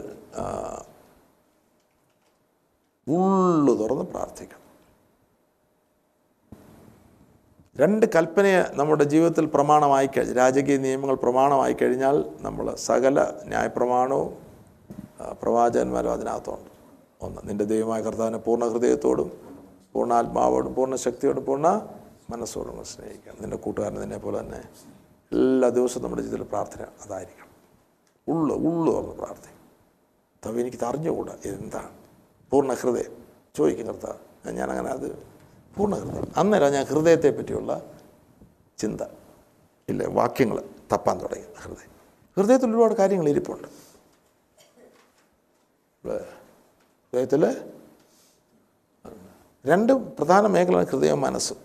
ഉള്ളു തുറന്ന് പ്രാർത്ഥിക്കണം. രണ്ട് കൽപ്പനയെ നമ്മുടെ ജീവിതത്തിൽ പ്രമാണമായി കഴിഞ്ഞ് രാജകീയ നിയമങ്ങൾ പ്രമാണമായി കഴിഞ്ഞാൽ നമ്മൾ സകല ന്യായപ്രമാണവും പ്രവാചകന്മാരും അതിനകത്തുണ്ട്. ഒന്ന് നിന്റെ ദൈവമായ കർത്താവിനെ പൂർണ ഹൃദയത്തോടും പൂർണ ആത്മാവോടും പൂർണ ശക്തിയോടും പൂർണ മനസ്സോടും സ്നേഹിക്കാം നിന്റെ കൂട്ടുകാരൻ നിന്നെ പോലെ തന്നെ എല്ലാ ദിവസവും നമ്മുടെ ജീവിതത്തിൽ പ്രാർത്ഥന അതായിരിക്കണം. ഉള്ളു ഉള്ളു തുറന്ന് പ്രാർത്ഥന തവ എനിക്ക് അറിഞ്ഞുകൂടാ? എന്താണ്? പൂർണ ഹൃദയം. ചോദിക്കും കർത്താവ് ഞാനങ്ങനെ അത് പൂർണ ഹൃദയം അന്നേരം ഞാൻ ഹൃദയത്തെ പറ്റിയുള്ള ചിന്ത ഇല്ല വാക്യങ്ങൾ തപ്പാൻ തുടങ്ങി ഹൃദയം. ഹൃദയത്തിൽ ഒരുപാട് കാര്യങ്ങൾ ഇരിപ്പുണ്ട്. ഹൃദയത്തിൽ രണ്ട് പ്രധാന മേഖലയാണ് ഹൃദയവും മനസ്സും.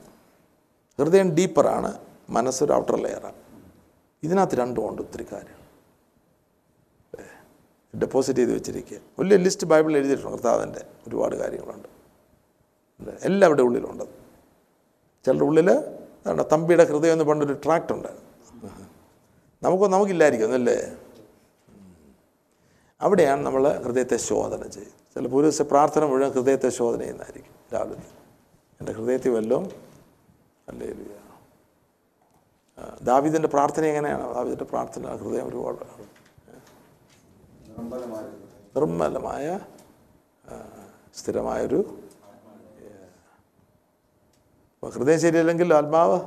ഹൃദയം ഡീപ്പറാണ് മനസ്സൊരു ഔട്ടർ ലെയറാണ് ഇതിനകത്ത് രണ്ടും ഉണ്ട് ഒത്തിരി കാര്യം ഡെപ്പോസിറ്റ് ചെയ്ത് വെച്ചിരിക്കുക. വലിയ ലിസ്റ്റ് ബൈബിളിൽ എഴുതിയിട്ടുണ്ട് കർത്താവിന്റെ ഒരുപാട് കാര്യങ്ങളുണ്ട്? എല്ലാവരുടെ ഉള്ളിലുണ്ട്. ചിലരുടെ ഉള്ളിൽ തമ്പിയുടെ ഹൃദയം എന്ന് പണ്ടൊരു ട്രാക്ടുണ്ട് നമുക്ക് നമുക്കില്ലായിരിക്കും അല്ലേ അവിടെയാണ് നമ്മൾ ഹൃദയത്തെ ശോധന ചെയ്യുന്നത്. ചിലപ്പോൾ ഒരു ദിവസം പ്രാർത്ഥന മുഴുവൻ ഹൃദയത്തെ ശോധന ചെയ്യുന്നതായിരിക്കും രാവിലെ. എന്റെ ഹൃദയത്തിൽ വല്ലതും അല്ലേ ദാവിദിന്റെ പ്രാർത്ഥന എങ്ങനെയാണ്? ദാവിദിന്റെ പ്രാർത്ഥന ഹൃദയം ഒരുപാട്. നിർമ്മലമായ സ്ഥിരമായൊരു അപ്പോൾ ഹൃദയം ശരിയല്ലെങ്കിൽ ആത്മാവ്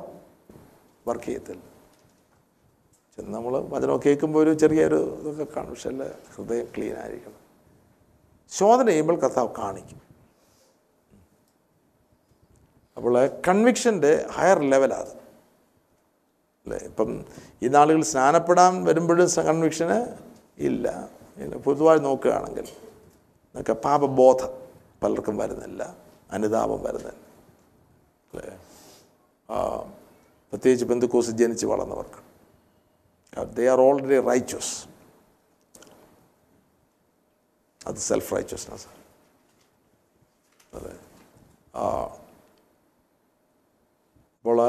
വർക്ക് ചെയ്യത്തില്ല. ചെന്ന് നമ്മൾ വചനം കേൾക്കുമ്പോൾ ഒരു ചെറിയൊരു ഇതൊക്കെ കാണും. പക്ഷെ അല്ല ഹൃദയം ക്ലീൻ ആയിരിക്കണം. ശോധന ചെയ്യുമ്പോൾ കർത്താവ് കാണിക്കും. അപ്പോൾ കൺവിക്ഷന്റെ ഹയർ ലെവലാണ് അല്ലേ? ഇപ്പം ഈ നാളുകൾ സ്നാനപ്പെടാൻ വരുമ്പോഴും കൺവിക്ഷന് ഇല്ല. പൊതുവായി നോക്കുകയാണെങ്കിൽ എന്നൊക്കെ പാപബോധം പലർക്കും വരുന്നില്ല. അനുതാപം വരുന്നില്ല. പ്രത്യേകിച്ച് ബന്ധുക്കോസ് ജനിച്ച് വളർന്നവർക്ക്. ദേ ആർ ഓൾറെഡി റൈച്ചസ് അത് സെൽഫ് റൈച്ചസ്നെസ് അതെ അപ്പോൾ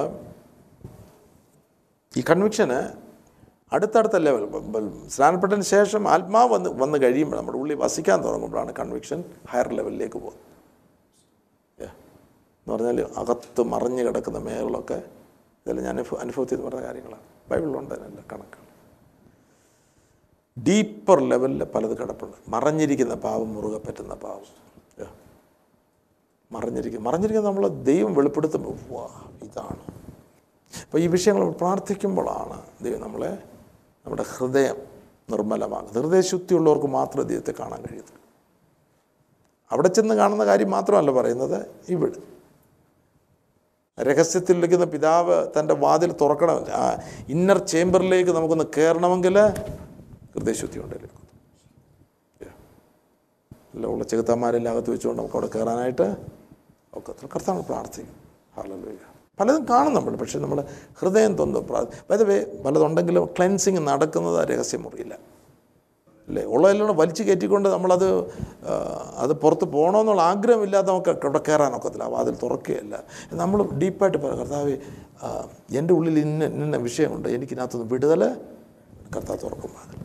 ഈ കൺവിക്ഷന് അടുത്തടുത്ത ലെവൽ സ്നാനപ്പെട്ടതിന് ശേഷം ആത്മാവ് വന്ന് വന്ന് കഴിയുമ്പോൾ നമ്മുടെ ഉള്ളിൽ വസിക്കാൻ തുടങ്ങുമ്പോഴാണ് കൺവിക്ഷൻ ഹയർ ലെവലിലേക്ക് പോകുന്നത്. എന്ന് പറഞ്ഞാൽ അകത്ത് മറിഞ്ഞു കിടക്കുന്ന മേഖലകളൊക്കെ ഇതെല്ലാം ഞാൻ അനുഭവ അനുഭവത്തിൽ പറഞ്ഞ കാര്യങ്ങളാണ്. ബൈബിളിലുണ്ട് അതിനെല്ലാം കണക്കുകൾ. ഡീപ്പർ ലെവലിൽ പലത് കിടപ്പുണ്ട്. മറഞ്ഞിരിക്കുന്ന പാവം മുറുകെ പറ്റുന്ന പാവം മറിഞ്ഞിരിക്കും മറിഞ്ഞിരിക്കുന്ന നമ്മൾ ദൈവം വെളിപ്പെടുത്തുമ്പോൾ വാ ഇതാണ്. അപ്പോൾ ഈ വിഷയങ്ങൾ പ്രാർത്ഥിക്കുമ്പോഴാണ് ദൈവം നമ്മളെ നമ്മുടെ ഹൃദയം നിർമ്മലമാകുന്നത്. ഹൃദയശുദ്ധിയുള്ളവർക്ക് മാത്രമേ ദൈവത്തെ കാണാൻ കഴിയത്തുള്ളൂ. അവിടെ ചെന്ന് കാണുന്ന കാര്യം മാത്രമല്ല പറയുന്നത് ഇവിടെ. രഹസ്യത്തിൽ ഇരിക്കുന്ന പിതാവ് തന്റെ വാതിൽ തുറക്കണം. ഇന്നർ ചേംബറിലേക്ക് നമുക്കൊന്ന് കയറണമെങ്കിൽ ഹൃദയശുദ്ധി ഉണ്ടല്ലോ അല്ല ഉള്ള ചെകുത്താന്മാരെല്ലാം അകത്ത് വെച്ചുകൊണ്ട് നമുക്ക് അവിടെ കയറാനായിട്ട് ഒക്കെ കർത്താവ് പ്രാർത്ഥിക്കും. ഹാലലുയ്യ പലതും കാണും നമ്മൾ പക്ഷേ നമ്മൾ ഹൃദയം തൊന്ന് വേ പലതുണ്ടെങ്കിലും ക്ലെൻസിങ് നടക്കുന്നത് രഹസ്യമുറിയില്ല. അല്ലേ? ഉള്ളതെല്ലാം വലിച്ചു കയറ്റിക്കൊണ്ട് നമ്മളത് അത് പുറത്ത് പോകണമെന്നുള്ള ആഗ്രഹമില്ലാതെ നമുക്ക് അവിടെ കയറാനൊക്കത്തില്ല ആ വാതിൽ തുറക്കുകയല്ല. നമ്മൾ ഡീപ്പായിട്ട് പറയാം കർത്താവ് എന്റെ ഉള്ളിൽ ഇന്ന ഇന്ന വിഷയമുണ്ട്. എനിക്കിതിനകത്തുനിന്ന് വിടുതൽ കർത്താവ് തുറക്കും വാതിൽ.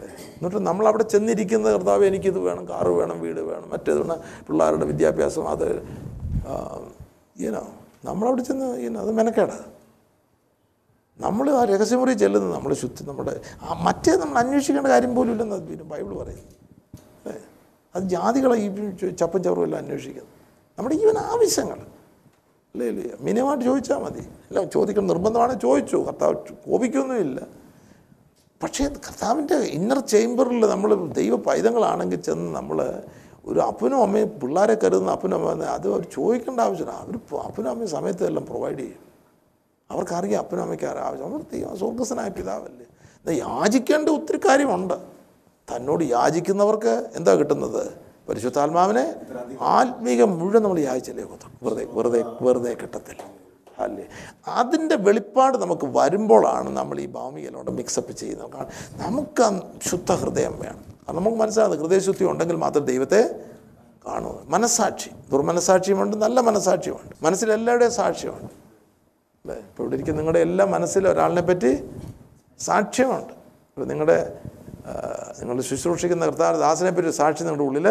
എന്നിട്ട് എന്നിട്ട് നമ്മളവിടെ ചെന്നിരിക്കുന്ന കർത്താവ് എനിക്കിത് വേണം. കാറ് വേണം വീട് വേണം. മറ്റേത് വേണം. പിള്ളേരുടെ വിദ്യാഭ്യാസം അത് ഈനോ നമ്മളവിടെ ചെന്ന് ഈനോ അത് മെനക്കേടാ. നമ്മൾ ആ രഹസ്യമുറി ചെല്ലുന്നത് നമ്മൾ ശുദ്ധി നമ്മുടെ മറ്റേ നമ്മൾ അന്വേഷിക്കേണ്ട കാര്യം പോലും ഇല്ലെന്ന് പിന്നെ ബൈബിൾ പറയുന്നു. അല്ലേ അത് ജാതികളെ ഈ ചപ്പൻ ചവറും എല്ലാം അന്വേഷിക്കുന്നത് നമ്മുടെ ഈവൻ ആവശ്യങ്ങൾ. അല്ലേ ഇല്ല മിനിമമായിട്ട് ചോദിച്ചാൽ മതി. അല്ല ചോദിക്കണം നിർബന്ധമാണ് ചോദിച്ചു. കർത്താവ് കോപിക്കൊന്നുമില്ല. പക്ഷേ കർത്താവിന്റെ ഇന്നർ ചേംബറിൽ നമ്മൾ ദൈവ പൈതങ്ങളാണെങ്കിൽ ചെന്ന് നമ്മൾ ഒരു അപ്പനും അമ്മയും പിള്ളേരെ കരുതുന്ന അപ്പനും അമ്മ അത് അവർ ചോദിക്കേണ്ട ആവശ്യമില്ല. അവർ അപ്പനും അമ്മയും സമയത്തെല്ലാം പ്രൊവൈഡ് ചെയ്യും. അവർക്കറിയാം അപ്പനും അമ്മയ്ക്ക് ആവശ്യം അവർ ദൈവം സ്വർഗസ്വനായ പിതാവല്ലേ. യാചിക്കേണ്ട ഒത്തിരി കാര്യമുണ്ട്. തന്നോട് യാചിക്കുന്നവർക്ക് എന്താ കിട്ടുന്നത്? പരിശുദ്ധാത്മാവിനെ ആത്മീകം മുഴുവൻ നമ്മൾ യാചിച്ചല്ലേ വെറുതെ വെറുതെ വെറുതെ കിട്ടത്തില്ല. അല്ലേ? അതിന്റെ വെളിപ്പാട് നമുക്ക് വരുമ്പോഴാണ് നമ്മൾ ഈ ഭാമികയിലോട്ട് മിക്സപ്പ് ചെയ്യുന്നത്. കാരണം നമുക്ക് ശുദ്ധ ഹൃദയം വേണം. അത് നമുക്ക് മനസ്സിലാകുന്നത് ഹൃദയശുദ്ധി ഉണ്ടെങ്കിൽ മാത്രം ദൈവത്തെ കാണുന്നത് മനസ്സാക്ഷി. ദുർമനസാക്ഷിയുമുണ്ട് നല്ല മനസ്സാക്ഷിയുമുണ്ട്. മനസ്സിൽ എല്ലാവരുടെയും സാക്ഷ്യമുണ്ട്. അല്ലേ? ഇപ്പോൾ ഇവിടെ ഇരിക്കുന്ന നിങ്ങളുടെ എല്ലാ മനസ്സിലും ഒരാളിനെ പറ്റി സാക്ഷ്യമുണ്ട്. ഇപ്പോൾ നിങ്ങളുടെ നിങ്ങൾ ശുശ്രൂഷിക്കുന്ന കർത്താവ് ദാസനെ പറ്റി ഒരു സാക്ഷി നിങ്ങളുടെ ഉള്ളിൽ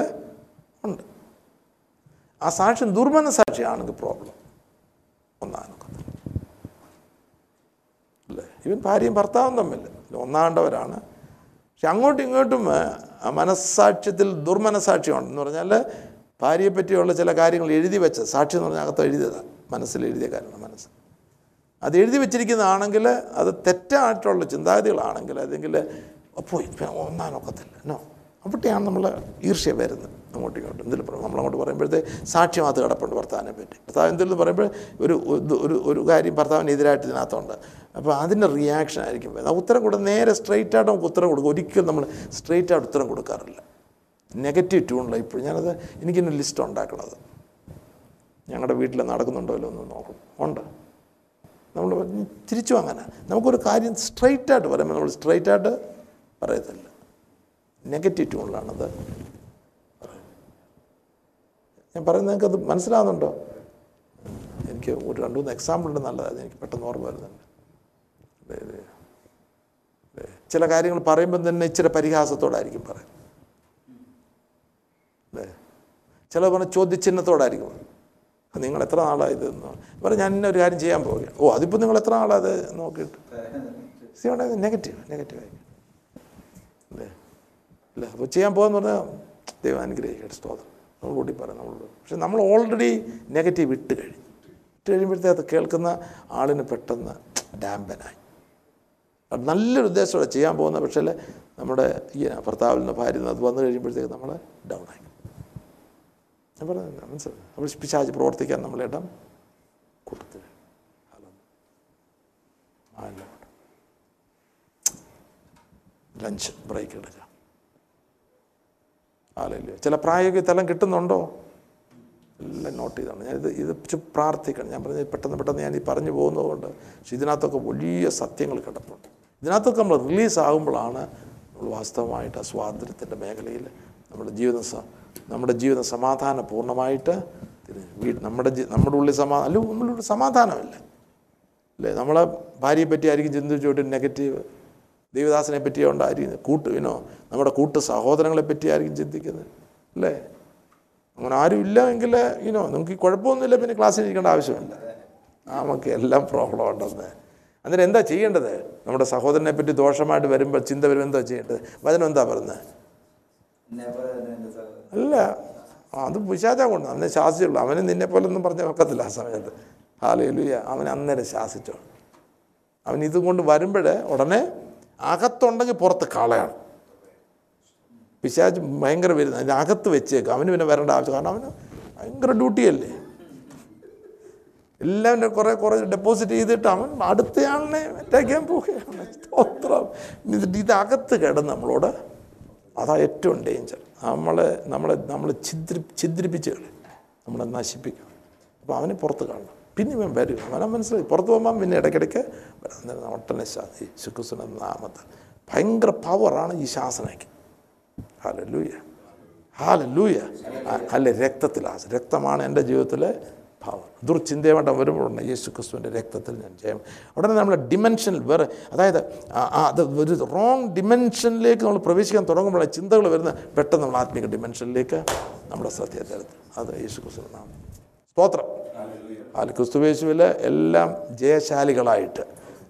ഉണ്ട്. ആ സാക്ഷ്യം ദുർമനസാക്ഷിയാണെങ്കിൽ പ്രോബ്ലം ഒന്നാണ് അല്ലേ? ഇവൻ ഭാര്യയും ഭർത്താവും തമ്മിൽ. ഒന്നാണ്ടവരാണ് പക്ഷെ അങ്ങോട്ടും ഇങ്ങോട്ടും ആ മനസ്സാക്ഷ്യത്തിൽ ദുർമനസാക്ഷ്യമുണ്ട് എന്ന് പറഞ്ഞാൽ ഭാര്യയെ പറ്റിയുള്ള ചില കാര്യങ്ങൾ എഴുതി വെച്ച സാക്ഷി എന്ന് പറഞ്ഞാൽ അകത്ത് എഴുതിയതാണ് മനസ്സിൽ എഴുതിയ കാര്യമാണ് മനസ്സ്. അത് എഴുതി വെച്ചിരിക്കുന്നതാണെങ്കിൽ അത് തെറ്റായിട്ടുള്ള ചിന്താഗതികളാണെങ്കിൽ അല്ലെങ്കിൽ അപ്പോൾ ഒന്നാനൊക്കത്തില്ല എന്നോ അവിടെയാണ് നമ്മൾ ഈർഷ്യ വരുന്നത്. അങ്ങോട്ടും ഇങ്ങോട്ടും. പറയും നമ്മളങ്ങോട്ട് പറയുമ്പോഴത്തെ സാക്ഷ്യം കിടപ്പുണ്ട് ഭർത്താവിനെ പറ്റി. ഭർത്താവ് എന്തെങ്കിലും പറയുമ്പോൾ ഒരു ഒരു ഒരു കാര്യം ഭർത്താവിനെതിരായിട്ട് ഇതിനകത്തുണ്ട്. അപ്പോൾ അതിന്റെ റിയാക്ഷൻ ആയിരിക്കും. വരുന്നത്. ഉത്തരം കൊടുക്കുക നേരെ സ്ട്രെയിറ്റ് ആയിട്ട് നമുക്ക് ഉത്തരം കൊടുക്കും. ഒരിക്കലും നമ്മൾ സ്ട്രെയിറ്റ് ആയിട്ട് ഉത്തരം കൊടുക്കാറില്ല. നെഗറ്റീവ് ട്യൂണിലാണ് ഇപ്പോഴും. ഞാനത് എനിക്കിന്ന ലിസ്റ്റ് ഉണ്ടാക്കണത്. ഞങ്ങളുടെ വീട്ടിൽ നടക്കുന്നുണ്ടോ എന്ന് നോക്കും ഉണ്ട്. നമ്മൾ തിരിച്ചു അങ്ങനെ നമുക്കൊരു കാര്യം സ്ട്രൈറ്റായിട്ട് പറയുമ്പോൾ നമ്മൾ സ്ട്രൈറ്റായിട്ട് പറയത്തില്ല. നെഗറ്റീവ് ട്യൂണിലാണത് ഞാൻ പറയുന്നത് നിങ്ങൾക്ക് അത് മനസ്സിലാവുന്നുണ്ടോ? എനിക്ക് ഒരു രണ്ട് മൂന്ന് എക്സാമ്പിൾ ഉണ്ട് നല്ലതാണ് എനിക്ക് പെട്ടെന്ന് ഓർമ്മ വരുന്നുണ്ട്. ചില കാര്യങ്ങൾ പറയുമ്പം തന്നെ ഇച്ചിരി പരിഹാസത്തോടായിരിക്കും പറയും. അല്ലേ ചില പറഞ്ഞ ചോദ്യചിഹ്നത്തോടായിരിക്കും. നിങ്ങൾ എത്ര നാളാണ് ഇത് പറഞ്ഞു. ഞാൻ ഇന്ന ഒരു കാര്യം ചെയ്യാൻ പോവുകയാണ് ഓ അതിപ്പോൾ നിങ്ങൾ എത്ര നാളാണ് അത് നോക്കിയിട്ട് സിയോടെ നെഗറ്റീവ് നെഗറ്റീവ് ആയിരിക്കും അല്ലേ? അല്ലേ? അപ്പോൾ ചെയ്യാൻ പോകാന്ന് പറഞ്ഞാൽ ദൈവം അനുഗ്രഹിക്കട്ടെ സ്തോത്രം. നമ്മൾ കൂട്ടി പറയാം നമ്മളോട് പക്ഷെ നമ്മൾ ഓൾറെഡി നെഗറ്റീവ് ഇട്ട് കഴിഞ്ഞു. ഇട്ട് കഴിയുമ്പോഴത്തേക്ക് അത് കേൾക്കുന്ന ആളിന് പെട്ടെന്ന് ഡാമ്പനായി നല്ലൊരു ഉദ്ദേശത്തോടെ ചെയ്യാൻ പോകുന്ന പക്ഷേ നമ്മുടെ ഈ ഭർത്താവിൽ നിന്ന് ഭാര്യ അത് വന്നു കഴിയുമ്പോഴത്തേക്ക് നമ്മൾ ഡൗൺ ആയി. ഞാൻ പറഞ്ഞു മനസ്സിലായി. നമ്മൾ പിശാജ് പ്രവർത്തിക്കാൻ നമ്മളിടം കൊടുത്തു. ലഞ്ച് ബ്രേക്ക് എടുക്കാം. ആലല്ലോ ചില പ്രായോഗിക തലം കിട്ടുന്നുണ്ടോ? എല്ലാം നോട്ട് ചെയ്താണ്. ഞാൻ ഇത് ഇത് പ്രാർത്ഥിക്കണം. ഞാൻ പറഞ്ഞു പെട്ടെന്ന് പെട്ടെന്ന് ഞാൻ ഈ പറഞ്ഞു പോകുന്നതുകൊണ്ട് പക്ഷെ ഇതിനകത്തൊക്കെ വലിയ സത്യങ്ങൾ കിടപ്പുണ്ട്. ഇതിനകത്തൊക്കെ നമ്മൾ റിലീസ് ആകുമ്പോഴാണ് നമ്മൾ വാസ്തവമായിട്ട് ആ സ്വാതന്ത്ര്യത്തിന്റെ മേഖലയിൽ നമ്മുടെ ജീവിതം നമ്മുടെ ജീവിതം സമാധാനപൂർണമായിട്ട് പൂർണമായിട്ട് നമ്മുടെ നമ്മുടെ ഉള്ളിൽ സമാധാനം അല്ല നമ്മളുടെ സമാധാനമല്ല. അല്ലേ? നമ്മളെ ഭാര്യയെ പറ്റി ആയിരിക്കും ചിന്തിച്ചുകൊണ്ട് നെഗറ്റീവ് ദൈവദാസനെ പറ്റിയോണ്ടായിരിക്കും കൂട്ട് വിനോ നമ്മുടെ കൂട്ട് സഹോദരങ്ങളെ പറ്റിയായിരിക്കും ചിന്തിക്കുന്നത്. അല്ലേ? അങ്ങനെ ആരും ഇല്ല എങ്കിൽ ഇനോ ഈ കുഴപ്പമൊന്നുമില്ല പിന്നെ ക്ലാസ്സിൽ ഇരിക്കേണ്ട ആവശ്യമില്ല. നമുക്ക് എല്ലാം പ്രോബ്ലം ഉണ്ടെന്ന്. അന്നേരം എന്താ ചെയ്യേണ്ടത്? നമ്മുടെ സഹോദരനെ പറ്റി ദോഷമായിട്ട് വരുമ്പോൾ ചിന്ത വരുമ്പോൾ എന്താ ചെയ്യേണ്ടത്? വചനം എന്താ പറയുന്നത്? അല്ല അത് പിശാചാ കൊണ്ട് അവനെ ശാസിച്ചുള്ളൂ. അവന് നിന്നെ പോലെ ഒന്നും പറഞ്ഞ ഒക്കത്തില്ല ആ സമയത്ത്. ഹാലയിലൂയ അവൻ അന്നേരം ശാസിച്ചോ. അവൻ ഇതുകൊണ്ട് വരുമ്പോൾ ഉടനെ അകത്തുണ്ടെങ്കിൽ പുറത്ത് കളയാണ്. പിശാച് ഭയങ്കര വരുന്നത് അതിന്റെ അകത്ത് വെച്ചേക്കും. അവന് പിന്നെ വരേണ്ട ആവശ്യം. കാരണം അവന് ഭയങ്കര ഡ്യൂട്ടിയല്ലേ? എല്ലാം കുറേ കുറേ ഡെപ്പോസിറ്റ് ചെയ്തിട്ട് അവൻ അടുത്തയാളിനെ അറ്റാക്കാൻ പോവുകയാണ്. സ്തോത്രം. ഇത് ഇതകത്ത് കിടന്ന് നമ്മളോട് അതാ ഏറ്റവും ഡേഞ്ചർ നമ്മളെ നമ്മളെ നമ്മൾ ഛിദ്രി ഛിദ്രിപ്പിച്ച് കളയും. നമ്മളെ നശിപ്പിക്കും. അപ്പോൾ അവനെ പുറത്ത് കാണണം. പിന്നെ ഇവൻ വരും. അവനെ മനസ്സിലായി. പുറത്ത് പോകുമ്പോൾ പിന്നെ ഇടയ്ക്കിടയ്ക്ക് ഒട്ടനെ ഈ ശുക്കുസുന നാമത്തിൽ. ഭയങ്കര പവറാണ് ഈ ശാസനയ്ക്ക്. ഹാല ലൂയ ഹാല ലൂയ അല്ലെ രക്തത്തിലാണ് രക്തമാണ് എന്റെ ജീവിതത്തിലെ ഭാവം വേണ്ട വരുമ്പോഴുണ്ട് യേശു ക്രിസ്തുവിന്റെ രക്തത്തിൽ ഞാൻ ജയം. ഉടനെ നമ്മൾ ഡിമെൻഷനിൽ വേറെ അതായത് അത് ഒരു റോങ് ഡിമെൻഷനിലേക്ക് നമ്മൾ പ്രവേശിക്കാൻ തുടങ്ങുമ്പോഴാണ് ചിന്തകൾ വരുന്ന പെട്ടെന്ന് നമ്മൾ ആത്മീക ഡിമെൻഷനിലേക്ക് നമ്മുടെ ശ്രദ്ധയെ തരുന്നത് അത് യേശു ക്രിസ്തുവിന്റെ നാമം. സ്തോത്രം. അതിൽ ക്രിസ്തുവേശുവിൽ എല്ലാം ജയശാലികളായിട്ട്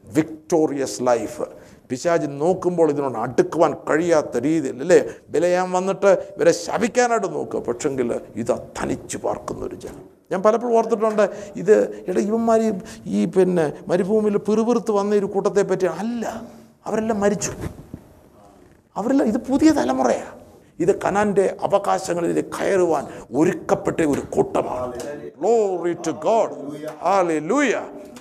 വിക്ടോറിയസ് ലൈഫ് പിശാചി നോക്കുമ്പോൾ ഇതിനോട് അടുക്കുവാൻ കഴിയാത്ത രീതിയിൽ അല്ലേ? വിലയാൻ വന്നിട്ട് ഇവരെ ശപിക്കാനായിട്ട് നോക്കുക. പക്ഷെങ്കിൽ ഇത് തനിച്ച് പാർക്കുന്ന ഒരു ജനം. ഞാൻ പലപ്പോഴും ഓർത്തിട്ടുണ്ട് ഇത് ഇട ഇവന്മാർ ഈ- പിന്നെ മരുഭൂമിയിൽ പിറുപിറുത്ത് വന്ന ഒരു കൂട്ടത്തെ പറ്റി അല്ല. അവരെല്ലാം മരിച്ചു. അവരെല്ലാം ഇത് പുതിയ തലമുറയാണ് ഇത് കനാന്റെ അവകാശങ്ങളിൽ കയറുവാൻ ഒരുക്കപ്പെട്ട ഒരു കൂട്ടമാണ്.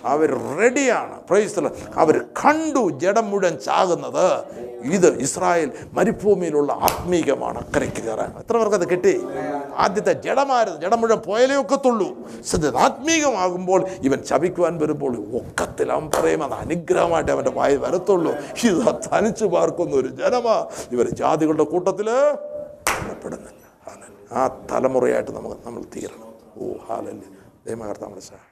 അവർ റെഡിയാണ് പ്രൈസ്തല അവർ കണ്ടു ജഡം മുഴുവൻ ചാകുന്നത്. ഇത് ഇസ്രായേൽ മരുഭൂമിയിലുള്ള ആത്മീകമാണ്. അക്കരയ്ക്ക് കയറാൻ. എത്ര പേർക്ക് അത് കിട്ടി? ആദ്യത്തെ ജഡമായിരുന്നു ജഡം മുഴുവൻ പോയാലേ ഒക്കത്തുള്ളൂ. സത്യം ആത്മീകമാകുമ്പോൾ ഇവൻ ശപിക്കുവാൻ വരുമ്പോൾ ഒക്കത്തിൽ അവൻ പറയും അത് അനുഗ്രഹമായിട്ട് അവന്റെ വായി വരത്തുള്ളൂ. ഇത് തനിച്ചു പാർക്കുന്ന ഒരു ജനമാ. ഇവർ ജാതികളുടെ കൂട്ടത്തിൽ ആ തലമുറയായിട്ട് നമുക്ക് നമ്മൾ തീരണം. ഓ ഹാലല്ലേ ദൈവകർത്താവ് നമ്മുടെ